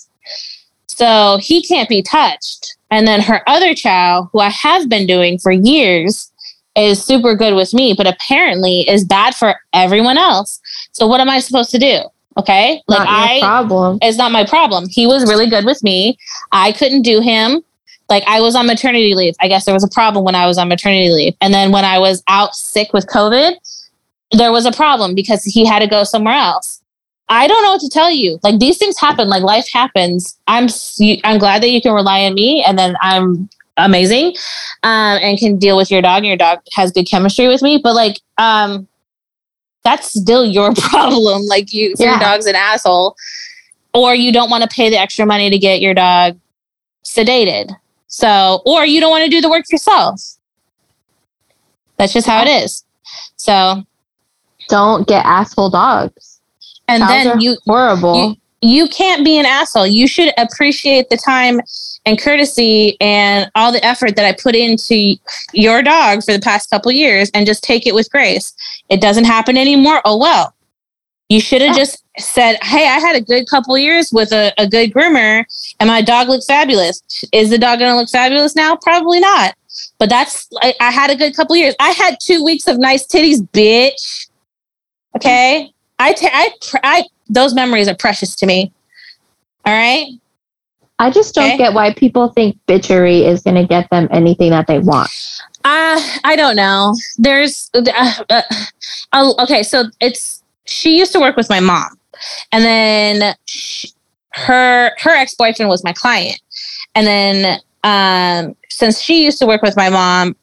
So he can't be touched. And then her other child, who I have been doing for years, is super good with me, but apparently is bad for everyone else. So what am I supposed to do? Okay. Like I problem. it's not my problem. He was really good with me. I couldn't do him. Like I was on maternity leave. I guess there was a problem when I was on maternity leave. And then when I was out sick with COVID, there was a problem because he had to go somewhere else. I don't know what to tell you. Like these things happen. Like life happens. I'm I'm glad that you can rely on me, and then I'm amazing, um, and can deal with your dog. And your dog has good chemistry with me. But like, um, that's still your [LAUGHS] problem. Like you, if your dog's an asshole, or you don't want to pay the extra money to get your dog sedated. So, or you don't want to do the work yourself. That's just how it is. So, Don't get asshole dogs. And then you horrible. you can't be an asshole. You should appreciate the time and courtesy and all the effort that I put into your dog for the past couple years and just take it with grace. It doesn't happen anymore. Oh well. You should have Yeah. just said, Hey, I had a good couple years with a, a good groomer and my dog looks fabulous. Is the dog gonna look fabulous now? Probably not. But that's I, I had a good couple years. I had two weeks of nice titties, bitch. Okay. I ta- I, pr- I those memories are precious to me. All right. I just don't Okay. get why people think bitchery is going to get them anything that they want. Uh, I don't know. There's uh, uh, oh, okay. So it's she used to work with my mom, and then she, her her ex boyfriend was my client, and then um, since she used to work with my mom,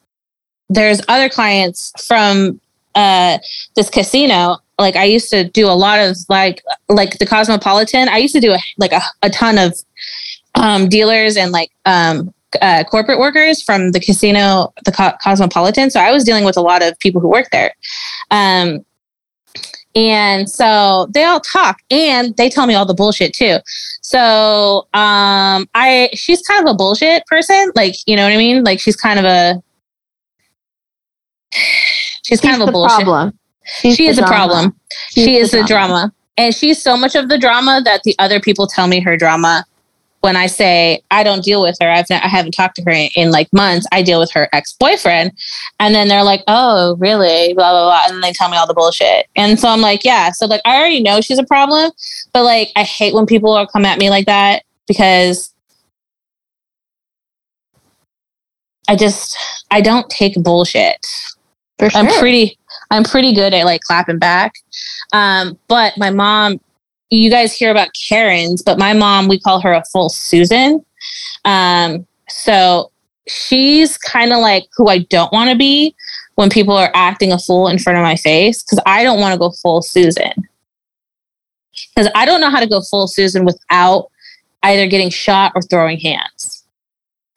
there's other clients from uh, this casino. Like I used to do a lot of like like the Cosmopolitan. I used to do a, like a, a ton of um, dealers and like um, uh, corporate workers from the casino, the Co- Cosmopolitan. So I was dealing with a lot of people who work there. Um, and so they all talk and they tell me all the bullshit too. So um, I she's kind of a bullshit person. Like, you know what I mean? Like she's kind of a [SIGHS] she's kind She's of a bullshit. problem. She's she is a problem. She's she is the drama. And she's so much of the drama that the other people tell me her drama. When I say I don't deal with her, I've not, I haven't talked to her in, in like months. I deal with her ex boyfriend, and then they're like, "Oh, really?" Blah blah blah, and then they tell me all the bullshit. And so I'm like, "Yeah." So like, I already know she's a problem, but like, I hate when people are come at me like that because I just I don't take bullshit. For sure. I'm pretty I'm pretty good at like clapping back. Um, but my mom, you guys hear about Karens, but my mom, we call her a full Susan. Um, so she's kind of like who I don't want to be when people are acting a fool in front of my face because I don't want to go full Susan. Because I don't know how to go full Susan without either getting shot or throwing hands.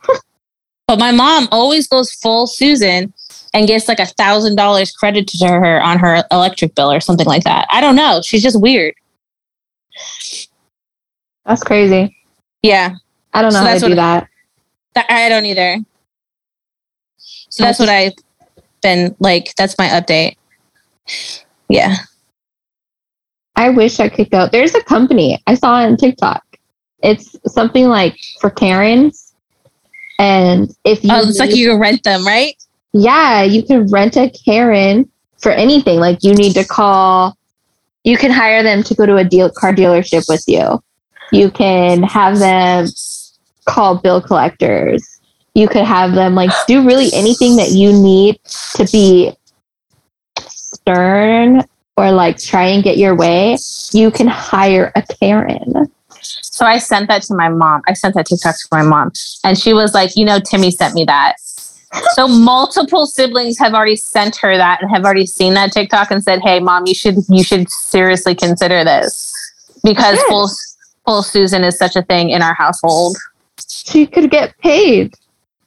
[LAUGHS] but my mom always goes full Susan and gets like a thousand dollars credited to her on her electric bill or something like that. I don't know. She's just weird. That's crazy. Yeah. I don't know So how to do that. That, I don't either. So that's what I've been like. That's my update. Yeah. I wish I could go. There's a company I saw on TikTok. It's something like for Karens. And if you Oh, it's like you rent them, right? Yeah, you can rent a Karen for anything. Like you need to call, you can hire them to go to a deal car dealership with you. You can have them call bill collectors. You could have them like do really anything that you need to be stern or like try and get your way. You can hire a Karen. So I sent that to my mom. I sent that TikTok to my mom, and she was like, "You know, Timmy sent me that." So multiple siblings have already sent her that and have already seen that TikTok and said, "Hey, mom, you should you should seriously consider this because full full Susan is such a thing in our household." She could get paid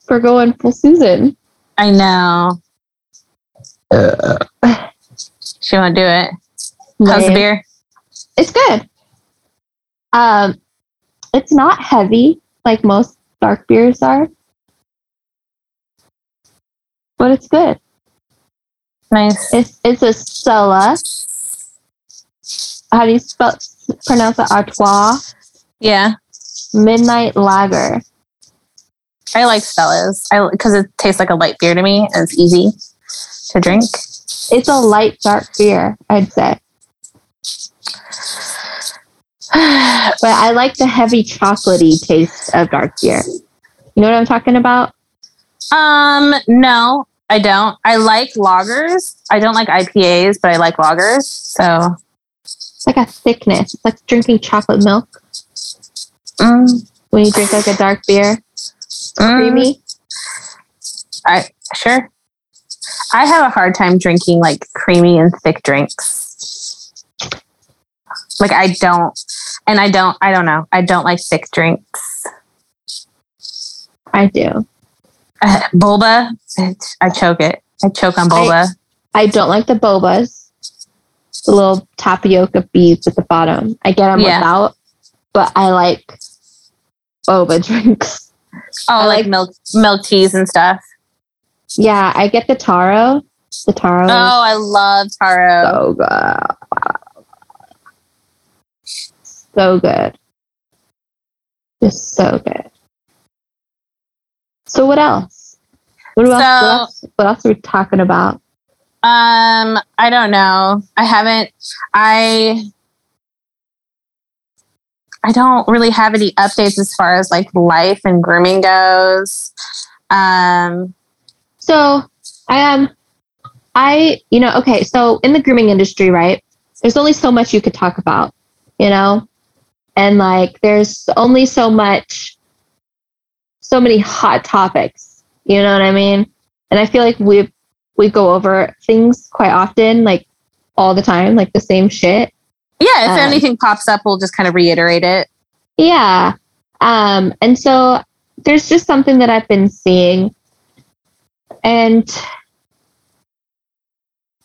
for going full Susan. I know. [SIGHS] She won't do it. How's the beer? It's good. Um, it's not heavy like most dark beers are, but it's good. Nice. It's it's a Stella. How do you spell pronounce it? Artois Yeah, Midnight Lager. I like Stella's. I because it tastes like a light beer to me and it's easy to drink. It's a light dark beer, I'd say, [SIGHS] but I like the heavy chocolatey taste of dark beer. You know what I'm talking about? um, no, I don't. I like lagers. I don't like IPAs, but I like lagers. So It's like a thickness. It's like drinking chocolate milk mm, when you drink like a dark beer. mm, Creamy. I sure. I have a hard time drinking like creamy and thick drinks. Like I don't, and I don't. I don't know. I don't like thick drinks. I do. Uh, boba, I choke it. I choke on boba. I don't like the bobas, the little tapioca beads at the bottom. I get them Yeah. without, but I like boba [LAUGHS] drinks. oh, I like, like- milk milk teas and stuff. Yeah, I get the taro. The taro. Oh, I love taro. so good. So good. Just so good. So what else? What else? So- what else? What else are we talking about? Um, I don't know. I haven't. I. I don't really have any updates as far as like life and grooming goes. Um, So I um I you know okay so in the grooming industry right there's only so much you could talk about you know and like there's only so much so many hot topics you know what I mean and I feel like we we go over things quite often like all the time like the same shit Yeah, if Um, anything pops up, we'll just kind of reiterate it. Yeah. Um, and so there's just something that I've been seeing. And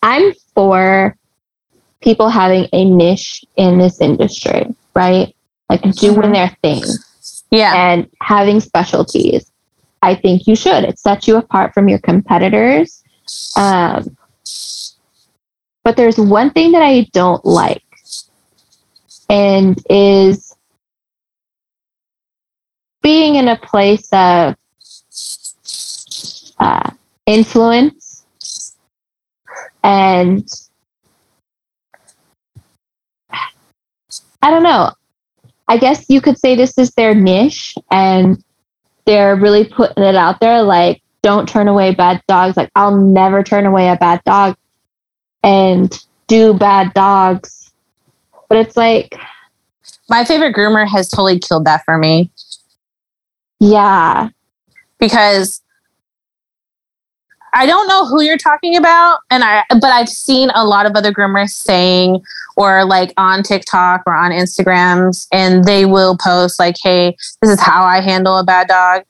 I'm for people having a niche in this industry, right? Like doing Mhm. their thing Yeah. and having specialties. I think you should. It sets you apart from your competitors. Um, but there's one thing that I don't like, and is being in a place of uh, influence and I don't know. I guess you could say this is their niche and they're really putting it out there like don't turn away bad dogs. Like I'll never turn away a bad dog and do bad dogs. But it's like My favorite groomer has totally killed that for me. Yeah, because I don't know who you're talking about, and I but I've seen a lot of other groomers saying or like on TikTok or on Instagrams, and they will post like, "Hey, this is how I handle a bad dog,"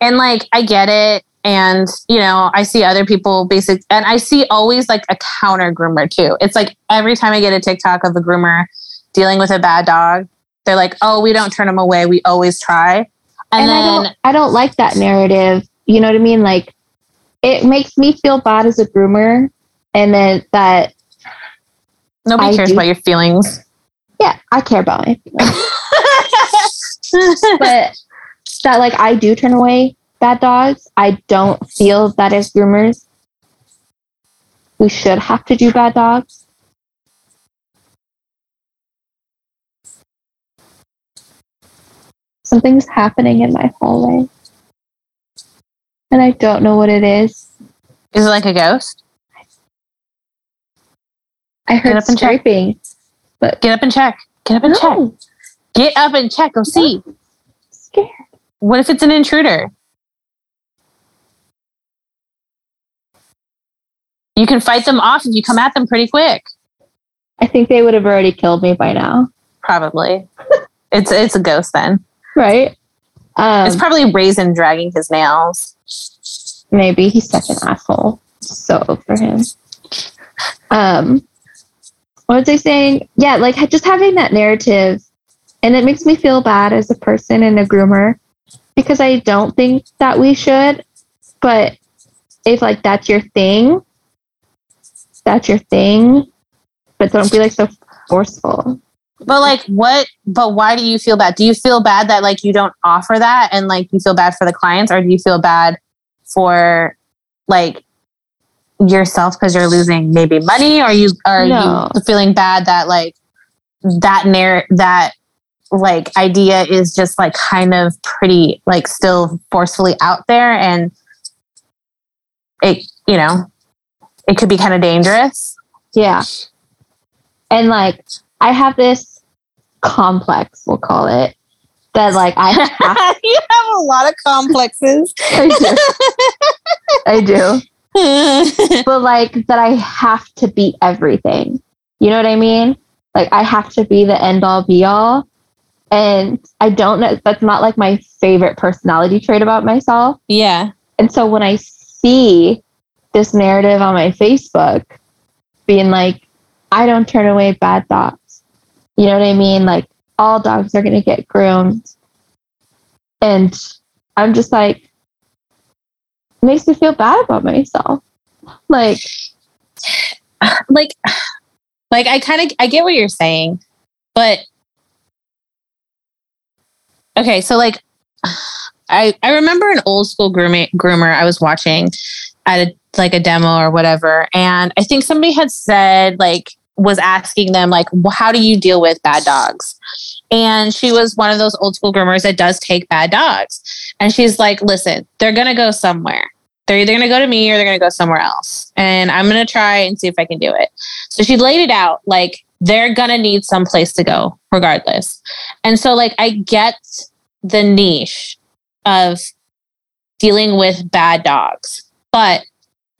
and like I get it, and you know I see other people basic, and I see always like a counter groomer too. It's like every time I get a TikTok of a groomer dealing with a bad dog, they're like, "Oh, we don't turn them away, we always try," and, and, I then don't I don't like that narrative. You know what I mean? Like it makes me feel bad as a groomer and then that nobody I cares do- about your feelings. yeah, I care about my feelings. [LAUGHS] but that like I do turn away bad dogs. I don't feel that as groomers we should have to do bad dogs. Something's happening in my hallway. And I don't know what it is. Is it like a ghost? I heard up and check. But Get up and check. Get up and check. Get up and check. Go see. scared. What if it's an intruder? You can fight them off if you come at them pretty quick. I think they would have already killed me by now. Probably. [LAUGHS] it's it's a ghost then. Right? Um, it's probably Raisin dragging his nails. maybe he's such an asshole. So over him. Um, what was I saying? Yeah, like just having that narrative, and it makes me feel bad as a person and a groomer because I don't think that we should. But if like that's your thing, that's your thing. But don't be like so forceful. But like what but why do you feel bad? Do you feel bad that like you don't offer that and like you feel bad for the clients or do you feel bad for like yourself because you're losing maybe money or you are No. you feeling bad that like that narr that like idea is just like kind of pretty like still forcefully out there and it you know it could be kind of dangerous Yeah. And like I have this complex, we'll call it, that like I [LAUGHS] have you have a lot of complexes [LAUGHS] I do. I do. [LAUGHS] But like that I have to be everything. You know what I mean? Like I have to be the end all be all. And I don't know that's not like my favorite personality trait about myself. yeah And so when I see this narrative on my Facebook being like, I don't turn away bad dogs. You know what I mean? Like all dogs are gonna get groomed. And I'm just like makes me feel bad about myself. Like [SIGHS] like like i kind of i get what you're saying but okay so like [SIGHS] i i remember an old school grooming groomer i was watching at a like a demo or whatever and i think somebody had said like was asking them like "Well, how do you deal with bad dogs and she was one of those old school groomers that does take bad dogs and she's like listen they're gonna go somewhere They're either going to go to me or they're going to go somewhere else. And I'm going to try and see if I can do it. So she laid it out like they're going to need some place to go regardless. And so, like, I get the niche of dealing with bad dogs. But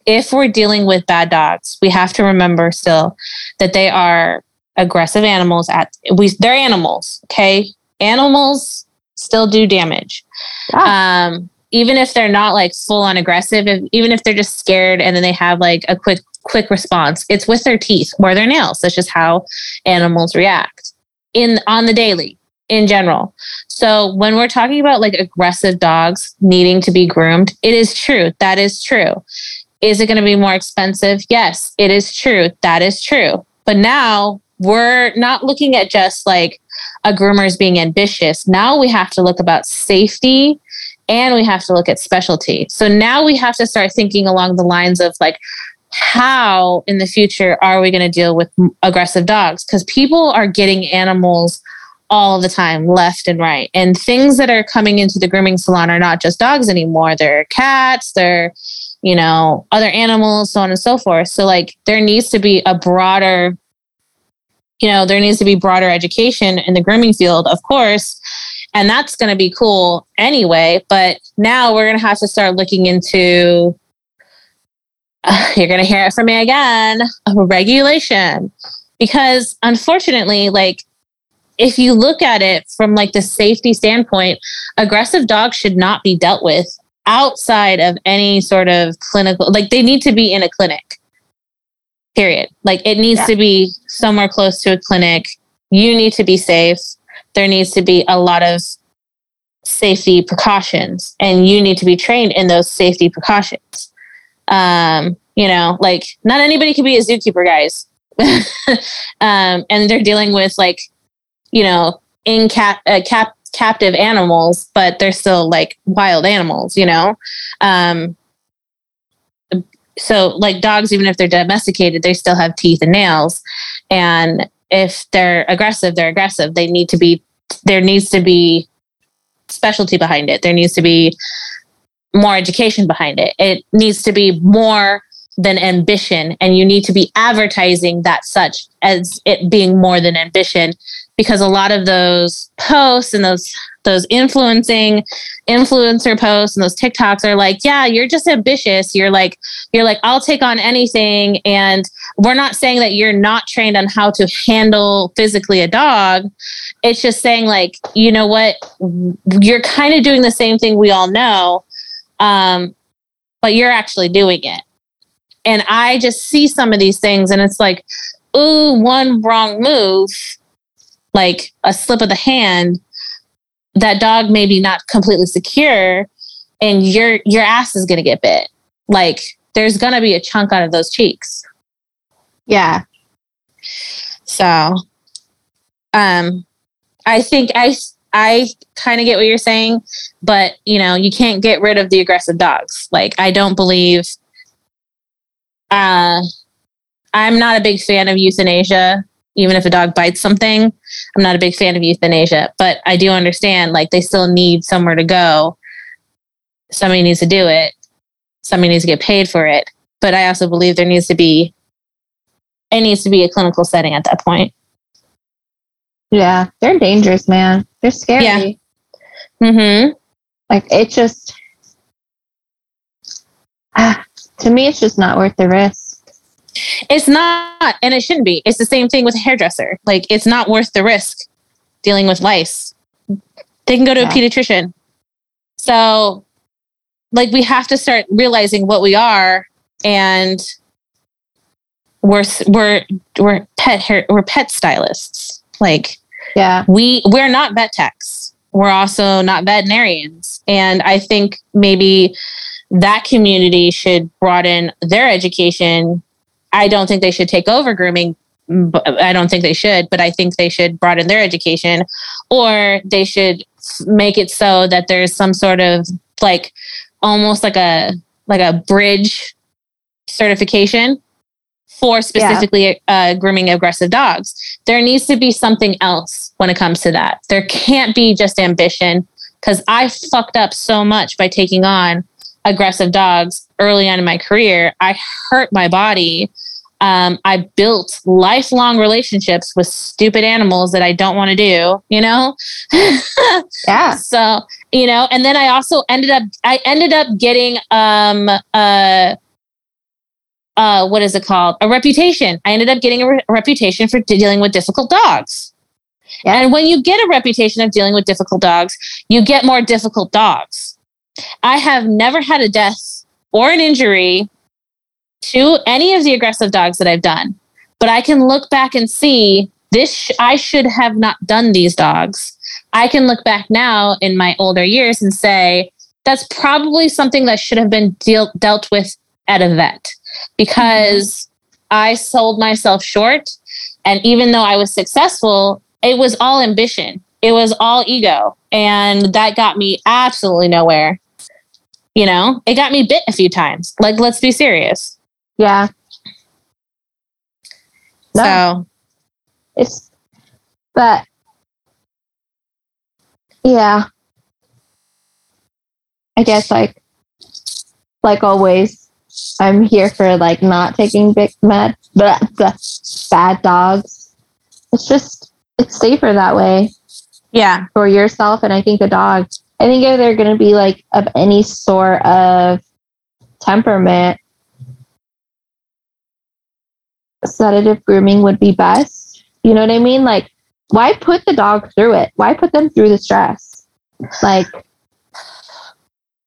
if we're dealing with bad dogs, we have to remember still that they are aggressive animals at we they're animals, okay? Animals still do damage. Yeah. Um even if they're not like full on aggressive, if, even if they're just scared and then they have like a quick quick response, it's with their teeth or their nails. That's just how animals react in on the daily in general. So when we're talking about like aggressive dogs needing to be groomed, it is true. That is true. Is it going to be more expensive? Yes, it is true. That is true. But now we're not looking at just like a groomer's being ambitious. Now we have to look about safety and we have to look at specialty. So now we have to start thinking along the lines of like, how in the future are we going to deal with aggressive dogs? Because people are getting animals all the time, left and right. And things that are coming into the grooming salon are not just dogs anymore. They're cats, they're, you know, other animals, so on and so forth. So, like, there needs to be a broader, you know, there needs to be broader education in the grooming field, of course. And that's going to be cool anyway. But now we're going to have to start looking into, uh, [LAUGHS] you're going to hear it from me again, regulation. Because unfortunately, like, if you look at it from like the safety standpoint, aggressive dogs should not be dealt with outside of any sort of clinical like they need to be in a clinic. Period. Like it needs yeah. to be somewhere close to a clinic. You need to be safe. There needs to be a lot of safety precautions and you need to be trained in those safety precautions. Um, you know, like not anybody can be a zookeeper, guys. [LAUGHS] um, and they're dealing with like you know, in cap, uh, cap captive animals, but they're still like wild animals, you know? Um, so like dogs, even if they're domesticated, they still have teeth and nails. And if they're aggressive, they're aggressive. They need to be, there needs to be specialty behind it. There needs to be more education behind it. It needs to be more than ambition. And you need to be advertising that such as it being more than ambition because a lot of those posts and those those influencing influencer posts and those TikToks are like, yeah, you're just ambitious. You're like, you're like, I'll take on anything. And we're not saying that you're not trained on how to handle physically a dog. It's just saying, like, you know what? You're kind of doing the same thing we all know, um, but you're actually doing it. And I just see some of these things and it's like, ooh, one wrong move like a slip of the hand, that dog may be not completely secure and your your ass is gonna get bit. Like there's gonna be a chunk out of those cheeks. Yeah. So um I think I I kind of get what you're saying, but you know, you can't get rid of the aggressive dogs. Like I don't believe uh I'm not a big fan of euthanasia even if a dog bites something. I'm not a big fan of euthanasia, but I do understand like they still need somewhere to go. Somebody needs to do it. Somebody needs to get paid for it. But I also believe there needs to be it needs to be a clinical setting at that point. Yeah, they're dangerous, man. They're scary. Yeah. Mhm. Like it just ah, to me it's just not worth the risk. It's not, and it shouldn't be. It's the same thing with a hairdresser. Like, it's not worth the risk dealing with lice. They can go to yeah. a pediatrician. So, like, we have to start realizing what we are, and we're we're we're pet hair, we're pet stylists. Like, yeah, we we're not vet techs. We're also not veterinarians, and I think maybe that community should broaden their education I don't think they should take over grooming. I don't think they should, but I think they should broaden their education or they should make it so that there's some sort of like almost like a like a bridge certification for specifically yeah. uh, grooming aggressive dogs. There needs to be something else when it comes to that. There can't be just ambition because I fucked up so much by taking on aggressive dogs early on in my career, I hurt my body. Um, I built lifelong relationships with stupid animals that I don't want to do, you know? [LAUGHS] Yeah. so, you know, and then I also ended up, I ended up getting, um, uh, uh, what is it called? A reputation. I ended up getting a, re- a reputation for dealing with difficult dogs. Yeah. And when you get a reputation of dealing with difficult dogs, you get more difficult dogs. I have never had a death or an injury to any of the aggressive dogs that I've done, but I can look back and see this. Sh- I should have not done these dogs. I can look back now in my older years and say that's probably something that should have been deal- dealt with at a vet because I sold myself short. And even though I was successful, it was all ambition, it was all ego. And that got me absolutely nowhere. You know, it got me bit a few times. Like, let's be serious. Yeah. No. So, It's but yeah. I guess like like always, I'm here for like not taking big mad but bad dogs. It's just it's safer that way yeah. for yourself and I think the dog. I think if they're gonna be like of any sort of temperament, sedative grooming would be best. You know what I mean? Like, why put the dog through it? Why put them through the stress? Like,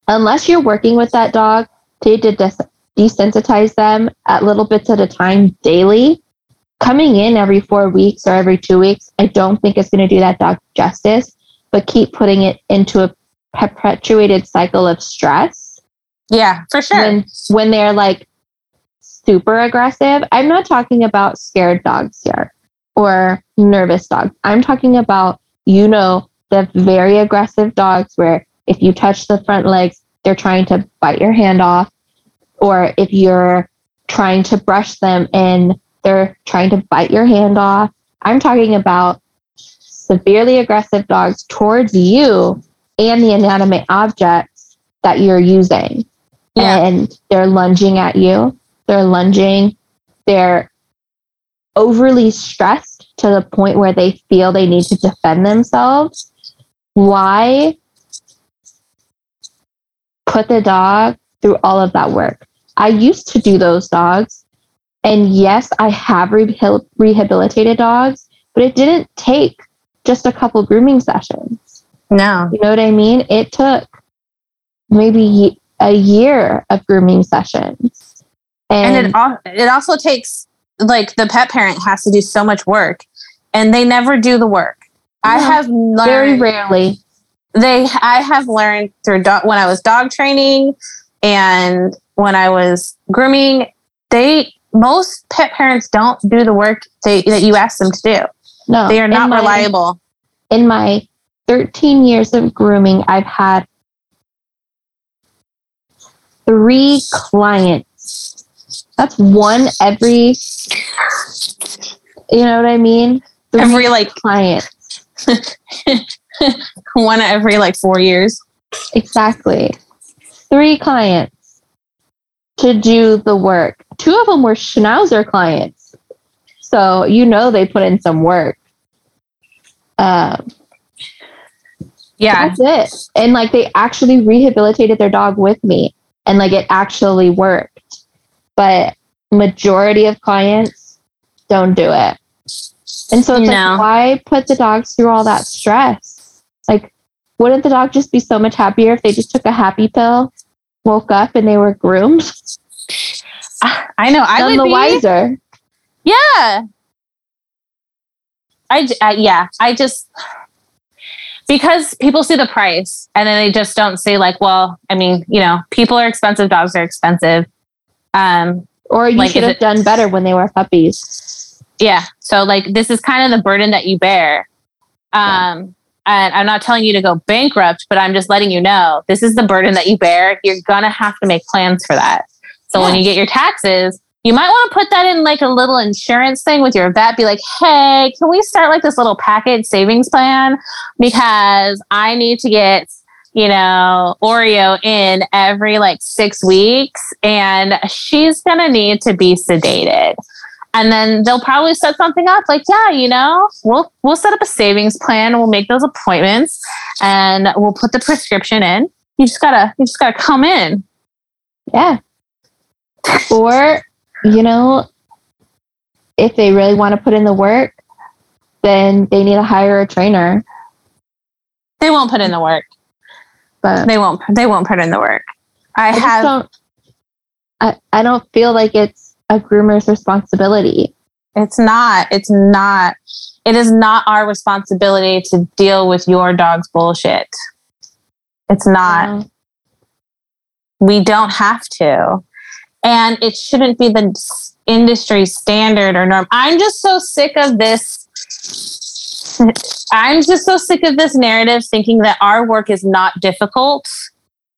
unless you're working with that dog to des- desensitize them at little bits at a time daily, coming in every four weeks or every two weeks, I don't think it's going to do that dog justice. But keep putting it into a perpetuated cycle of stress. Yeah, for sure. when when they're like super aggressive i'm not talking about scared dogs here or nervous dogs. I'm talking about you know the very aggressive dogs where if you touch the front legs they're trying to bite your hand off or if you're trying to brush them and they're trying to bite your hand off. I'm talking about severely aggressive dogs towards you and the inanimate objects that you're using Yeah. and they're lunging at you. They're lunging. They're overly stressed to the point where they feel they need to defend themselves. Why put the dog through all of that work? I used to do those dogs. And yes, I have rehabil- rehabilitated dogs, but it didn't take just a couple grooming sessions. No. You know what I mean? It took maybe a year of grooming sessions. And, and it al- it also takes like the pet parent has to do so much work and they never do the work i have learned very rarely. they i have learned through dog, when i was dog training and when i was grooming they most pet parents don't do the work they, that you ask them to do No, they are in not my- reliable In my 13 years of grooming, I've had three clients. That's one every, you know what I mean? Three every like client. [LAUGHS] one every like four years Exactly. Three clients to do the work. Two of them were Schnauzer clients. So you know they put in some work. Um, yeah That's it. And like they actually rehabilitated their dog with me and like it actually worked. But majority of clients don't do it. And so it's No. like why put the dogs through all that stress? Like wouldn't the dog just be so much happier if they just took a happy pill, woke up and they were groomed? [SIGHS] i know i None would the be wiser. Yeah. I, I- yeah, I just because people see the price and then they just don't say like, well, I mean, you know, people are expensive, dogs are expensive. Um, Or you Like, should have it- done better when they were puppies. yeah. So like this is kind of the burden that you bear. Um, and I'm not telling you to go bankrupt, but I'm just letting you know this is the burden that you bear. You're gonna have to make plans for that. So when you get your taxes, you might want to put that in like a little insurance thing with your vet. Be like, hey, can we start like this little package savings plan? Because I need to get, you know, Oreo in every like six weeks, and she's gonna need to be sedated. And then they'll probably set something up like, yeah, you know, we'll we'll set up a savings plan, we'll make those appointments, and we'll put the prescription in. You just gotta you just gotta come in. Yeah. Or, you know, if they really want to put in the work, then they need to hire a trainer. They won't put in the work. But They won't they won't put in the work. I, I have don't I, I don't feel like it's a groomer's responsibility. It's not. It's not. It is not our responsibility to deal with your dog's bullshit. It's not. We don't have to. And it shouldn't be the industry standard or norm. I'm just so sick of this. I'm just so sick of this narrative thinking that our work is not difficult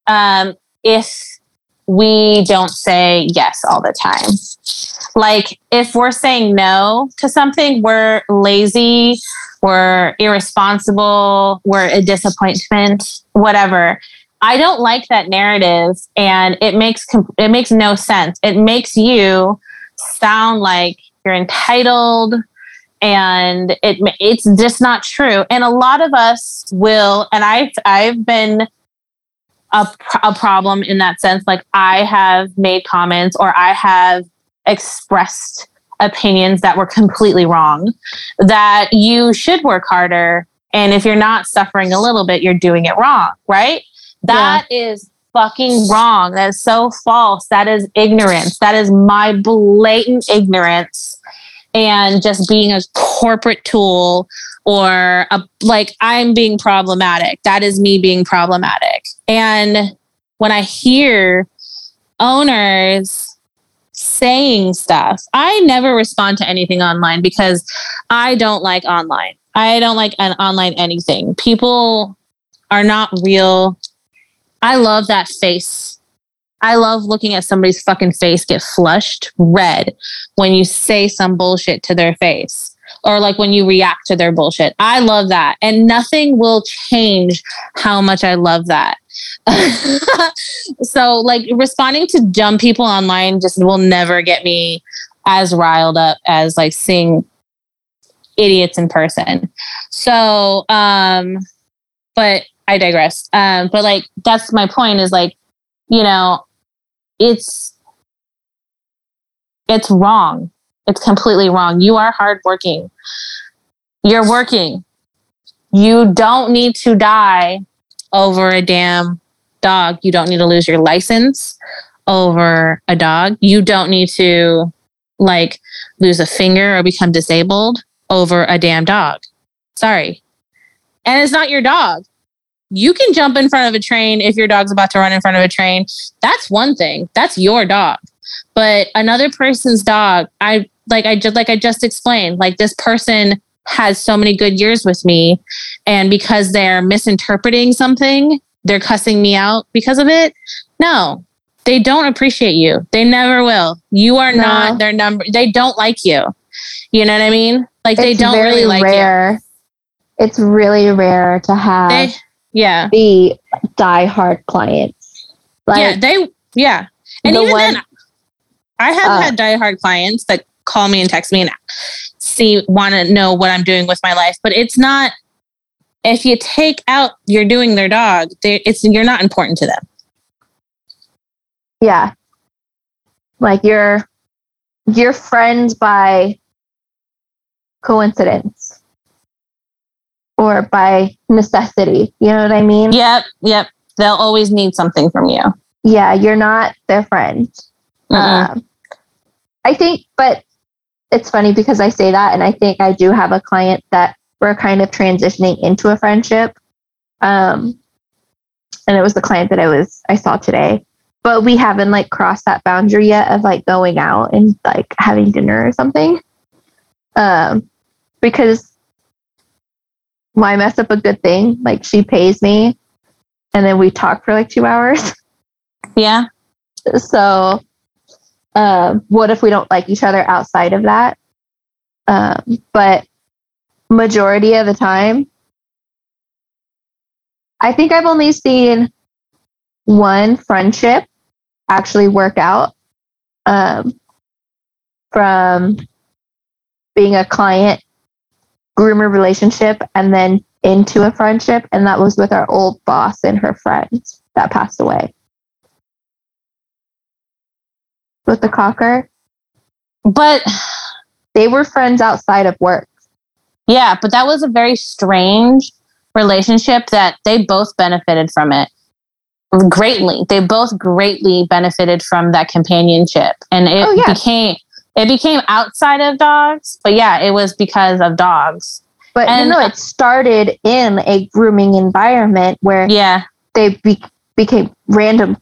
um, if we don't say yes all the time. Like, if we're saying no to something, we're lazy, we're irresponsible, we're a disappointment, whatever. I don't like that narrative, and it makes it makes no sense. It makes you sound like you're entitled, and it it's just not true. And a lot of us will, and I've I've been a, a problem in that sense. Like I have made comments or I have expressed opinions that were completely wrong. That you should work harder, and if you're not suffering a little bit, you're doing it wrong, right? That is fucking wrong. That is so false. That is ignorance. That is my blatant ignorance and just being a corporate tool or a, like I'm being problematic. That is me being problematic. And when I hear owners saying stuff, I never respond to anything online because I don't like online. I don't like an online anything. People are not real. I love that face. I love looking at somebody's fucking face get flushed red when you say some bullshit to their face or like when you react to their bullshit. I love that. And nothing will change how much I love that. [LAUGHS] so like responding to dumb people online just will never get me as riled up as like seeing idiots in person. So um but I digress. Um but like that's my point is like you know it's it's wrong. It's completely wrong. You are hardworking. You're working. You don't need to die over a damn dog. You don't need to lose your license over a dog. You don't need to like lose a finger or become disabled over a damn dog. Sorry. And it's not your dog. You can jump in front of a train if your dog's about to run in front of a train. That's one thing. That's your dog. But another person's dog, I like I just like I just explained, like this person has so many good years with me and because they're misinterpreting something, they're cussing me out because of it. No. They don't appreciate you. They never will. You are No. not their number. They don't like you. You know what I mean? Like they don't really like you. It's really rare to have They yeah. the die-hard clients. Like, yeah, they yeah. And the even one- then I have Uh, had diehard clients that call me and text me and see want to know what I'm doing with my life, but it's not if you take out you're doing their dog, they, it's you're not important to them. yeah like you're you're friends by coincidence or by necessity you know what i mean Yep, yep. They'll always need something from you. yeah you're not their friend Mm-mm. um, i think but it's funny because i say that and i think i do have a client that we're kind of transitioning into a friendship um and it was the client that i was i saw today but we haven't like crossed that boundary yet of like going out and like having dinner or something um because why mess up a good thing like she pays me and then we talk for like two hours yeah. so um, what if we don't like each other outside of that um, but majority of the time I think I've only seen one friendship actually work out um, from being a client groomer relationship and then into a friendship. And that was with our old boss and her friend that passed away. With the cocker, But they were friends outside of work. yeah, but that was a very strange relationship that they both benefited from it greatly. They both greatly benefited from that companionship. And it Oh, yeah. became it became outside of dogs, but yeah, it was because of dogs. But And- you know, it started in a grooming environment where Yeah. they be- became random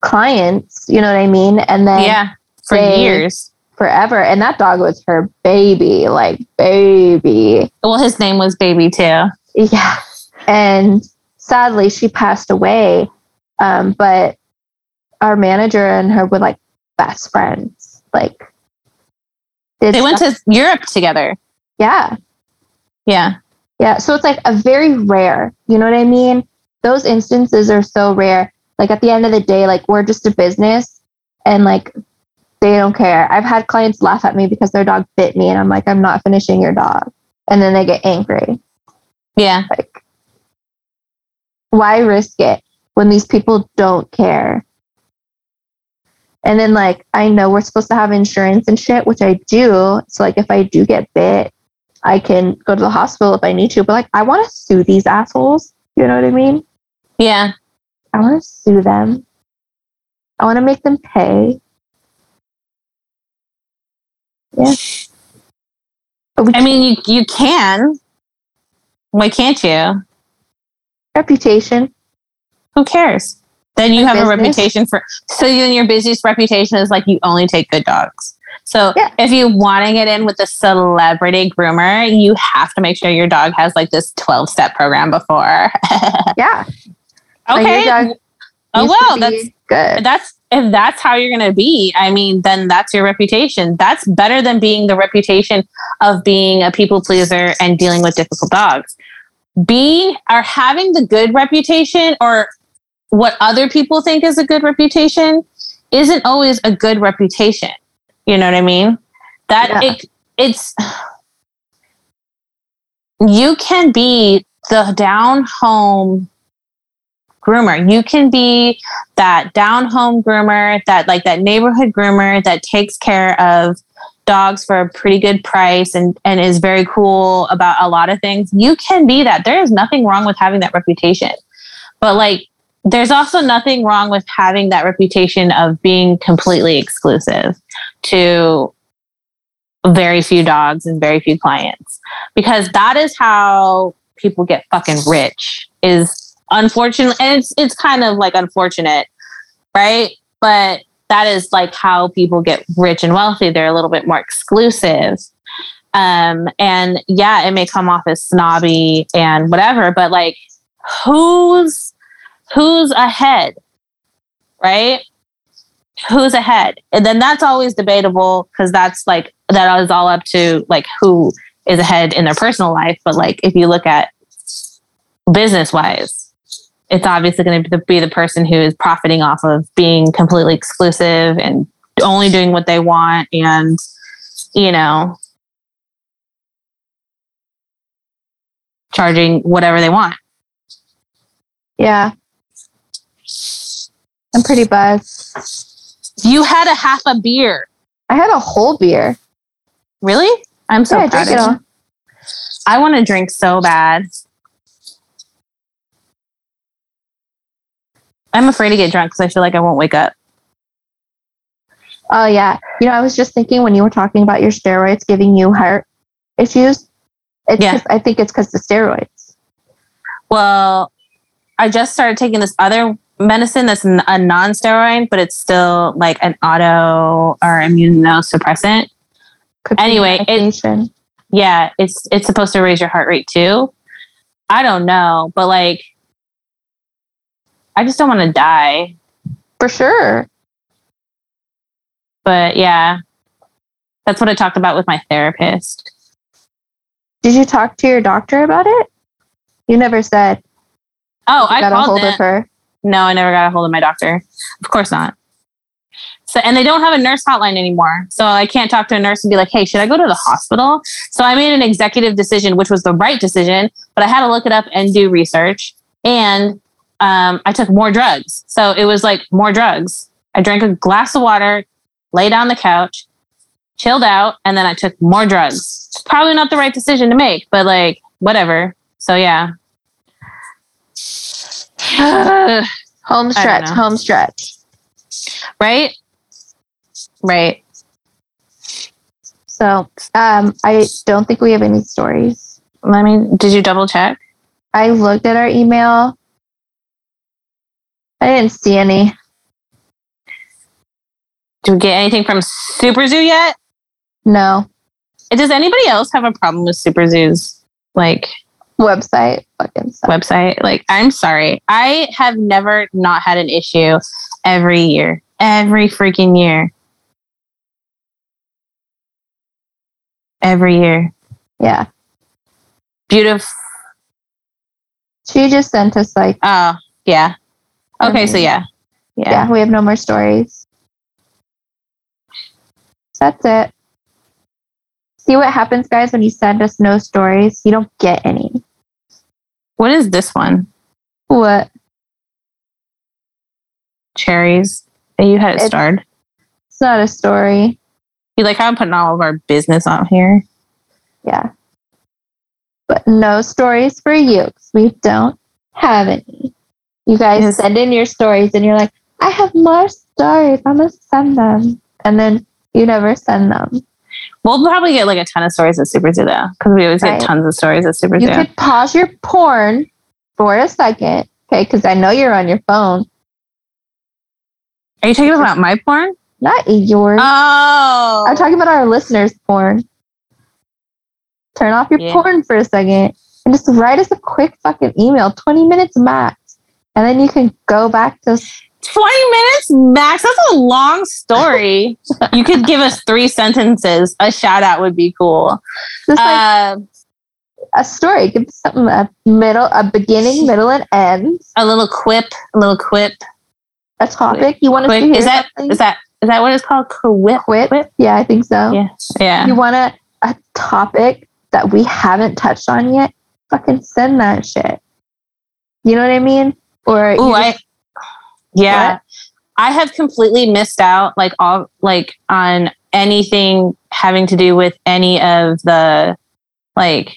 clients. You know what I mean? And then yeah. For they- years. forever. And that dog was her baby, like baby. Well, his name was Baby too. Yeah. And sadly, she passed away. Um, but our manager and her were like best friends. Like, did They went to Europe together. yeah. Yeah. Yeah. So it's like a very rare, you know what I mean? Those instances are so rare. Like at the end of the day, like we're just a business and like they don't care. I've had clients laugh at me because their dog bit me and I'm like, I'm not finishing your dog. And then they get angry. Yeah. Like, why risk it when these people don't care? And then, like, I know we're supposed to have insurance and shit, which I do. So, like, if I do get bit, I can go to the hospital if I need to. But, like, I want to sue these assholes. You know what I mean? Yeah. I want to sue them. I want to make them pay. Yeah. But we I mean, you you can. Why can't you? reputation. Who cares? Then you have a reputation for. So then your business reputation is like you only take good dogs. So Yeah. if you want to get in with a celebrity groomer, you have to make sure your dog has like this twelve step program before. [LAUGHS] Yeah. Okay. dog Oh well, that's good. that's if that's how you're going to be i mean then that's your reputation that's better than being the reputation of being a people pleaser and dealing with difficult dogs being or having the good reputation or what other people think is a good reputation isn't always a good reputation you know what i mean that Yeah. it it's you can be the down home groomer you can be that down home groomer, that like that neighborhood groomer that takes care of dogs for a pretty good price and and is very cool about a lot of things. You can be that. There is nothing wrong with having that reputation. But like there's also nothing wrong with having that reputation of being completely exclusive to very few dogs and very few clients because that is how people get fucking rich is unfortunately and it's it's kind of like unfortunate right? But that is like how people get rich and wealthy. They're a little bit more exclusive. Um and yeah it may come off as snobby and whatever but like who's who's ahead? Right? Who's ahead? And then that's always debatable because that's like that is all up to like who is ahead in their personal life. But like if you look at business wise it's obviously going to be the person who is profiting off of being completely exclusive and only doing what they want and you know charging whatever they want. Yeah. I'm pretty buzzed. you had a half a beer I had a whole beer. really i'm so Yeah, I proud drank it of all. you i want to drink so bad i'm afraid to get drunk because i feel like i won't wake up Oh yeah. You know, I was just thinking when you were talking about your steroids giving you heart issues. It's Yeah. I think it's because the steroids. Well, I just started taking this other medicine that's a non-steroid, but it's still like an auto or immunosuppressant. Could Anyway, it- Yeah, it's it's supposed to raise your heart rate too. I don't know, but like, I just don't want to die. for sure. But yeah, that's what I talked about with my therapist. Did you talk to your doctor about it? You never said. Oh, I got a hold them. of her. No, I never got a hold of my doctor. Of course not. So, and they don't have a nurse hotline anymore. So I can't talk to a nurse and be like, hey, should I go to the hospital? So I made an executive decision, which was the right decision, but I had to look it up and do research. And um, I took more drugs. So it was like more drugs. I drank a glass of water, lay down the couch, chilled out, and then I took more drugs. Probably not the right decision to make, but like, whatever. So yeah. [SIGHS] Home stretch, home stretch. right? Right. So um, I don't think we have any stories. Let me. Did you double check? I looked at our email. I didn't see any. Do we get anything from Super Zoo yet? No Does anybody else have a problem with Super Zoo's like website. Fucking sucks. website? Like, I'm sorry, I have never not had an issue every year, every freaking year, every year. Yeah. Beautiful. She just sent us like, Oh, yeah. Okay, so mhm. yeah, yeah, yeah. we have no more stories. That's it. See what happens, guys, when you send us no stories? You don't get any. What is this one? What? Cherries. You had it It's- starred. It's not a story. You like how I'm putting all of our business on here? Yeah. But no stories for you 'cause we don't have any. You guys Yes. send in your stories and you're like, I have more stories. I'm going to send them. And then you never send them. We'll probably get like a ton of stories at Super Zoo though, because we always Right. get tons of stories at Super You Zoo. could pause your porn for a second. Okay. Because I know you're on your phone. Are you talking about my porn? Not yours. Oh, I'm talking about our listeners' porn. Turn off your Yeah. porn for a second and just write us a quick fucking email, 20 minutes max. And then you can go back to 20 minutes max. That's a long story. you could give us three sentences. A shout out would be cool. just like Uh, a story. Give something a middle, a beginning, middle, and end. a little quip. A little quip. A topic you want to hear Is that something? is that is that what it's called? Quip. quip? Yeah, I think so. Yeah. Yeah. You want a, a topic that we haven't touched on yet? Fucking send that shit. You know what I mean? Or Ooh, I yeah. What? I have completely missed out like all like on anything having to do with any of the like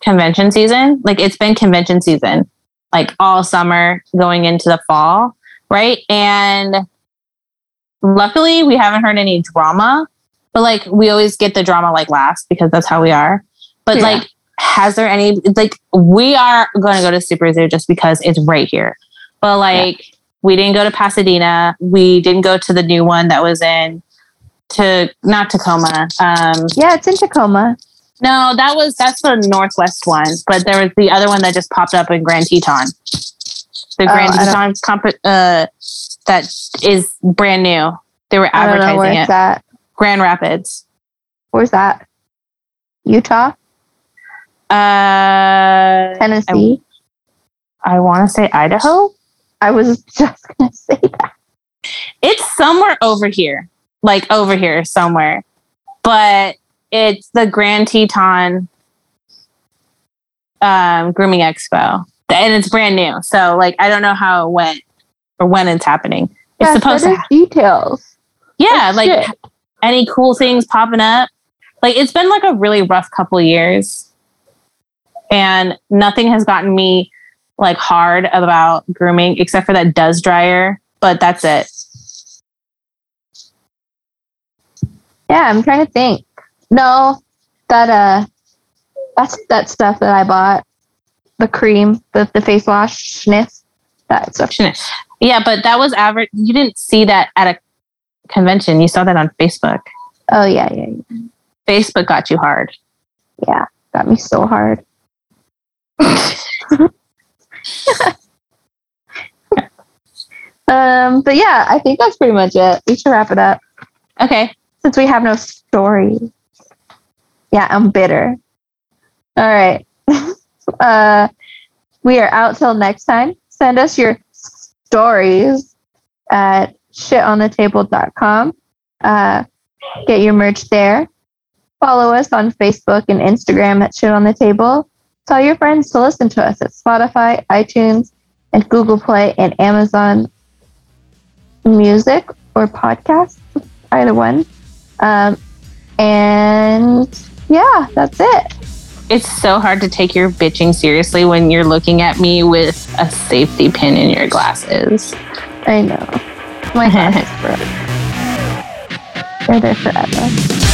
convention season. Like it's been convention season like all summer going into the fall, right? And luckily we haven't heard any drama, but like we always get the drama like last because that's how we are. But Yeah. like has there any like we are going to go to Super Zoo just because it's right here. But like we didn't go to Pasadena. We didn't go to the new one that was in to not Tacoma. Um yeah, it's in Tacoma. no, that was that's the northwest one, but there was the other one that just popped up in Grand Teton. The Oh, Grand I don't- Teton comp- uh that is brand new. They were I advertising where it. at. Grand Rapids. Where's that? Utah, Uh Tennessee. I, want to say Idaho. I was [LAUGHS] just gonna say that. It's somewhere over here. Like over here somewhere. But it's the Grand Teton um grooming expo. And it's brand new. So like I don't know how it went or when it's happening. It's Yeah, supposed to details. yeah like shit. any cool things popping up like it's been like a really rough couple years and nothing has gotten me like hard about grooming except for that does dryer but that's it Yeah, I'm trying to think. No, that uh, that's that stuff that I bought. The cream, the the face wash, sniff, that stuff. yeah but that was average you didn't see that at a convention you saw that on facebook Oh yeah, yeah, yeah. facebook got you hard yeah. Got me so hard. [LAUGHS] [LAUGHS] Um, but yeah, I think that's pretty much it. We should wrap it up okay since we have no stories. Yeah, I'm bitter. All right. [LAUGHS] uh, we are out till next time. Send us your stories at shitonthetable.com. Uh, get your merch there. Follow us on Facebook and Instagram at Shit on the Table. Tell your friends to listen to us at Spotify, iTunes, and Google Play and Amazon Music or Podcasts, either one. Um, and yeah, that's it. It's so hard to take your bitching seriously when you're looking at me with a safety pin in your glasses. I know. My [LAUGHS] glasses forever. They're there forever.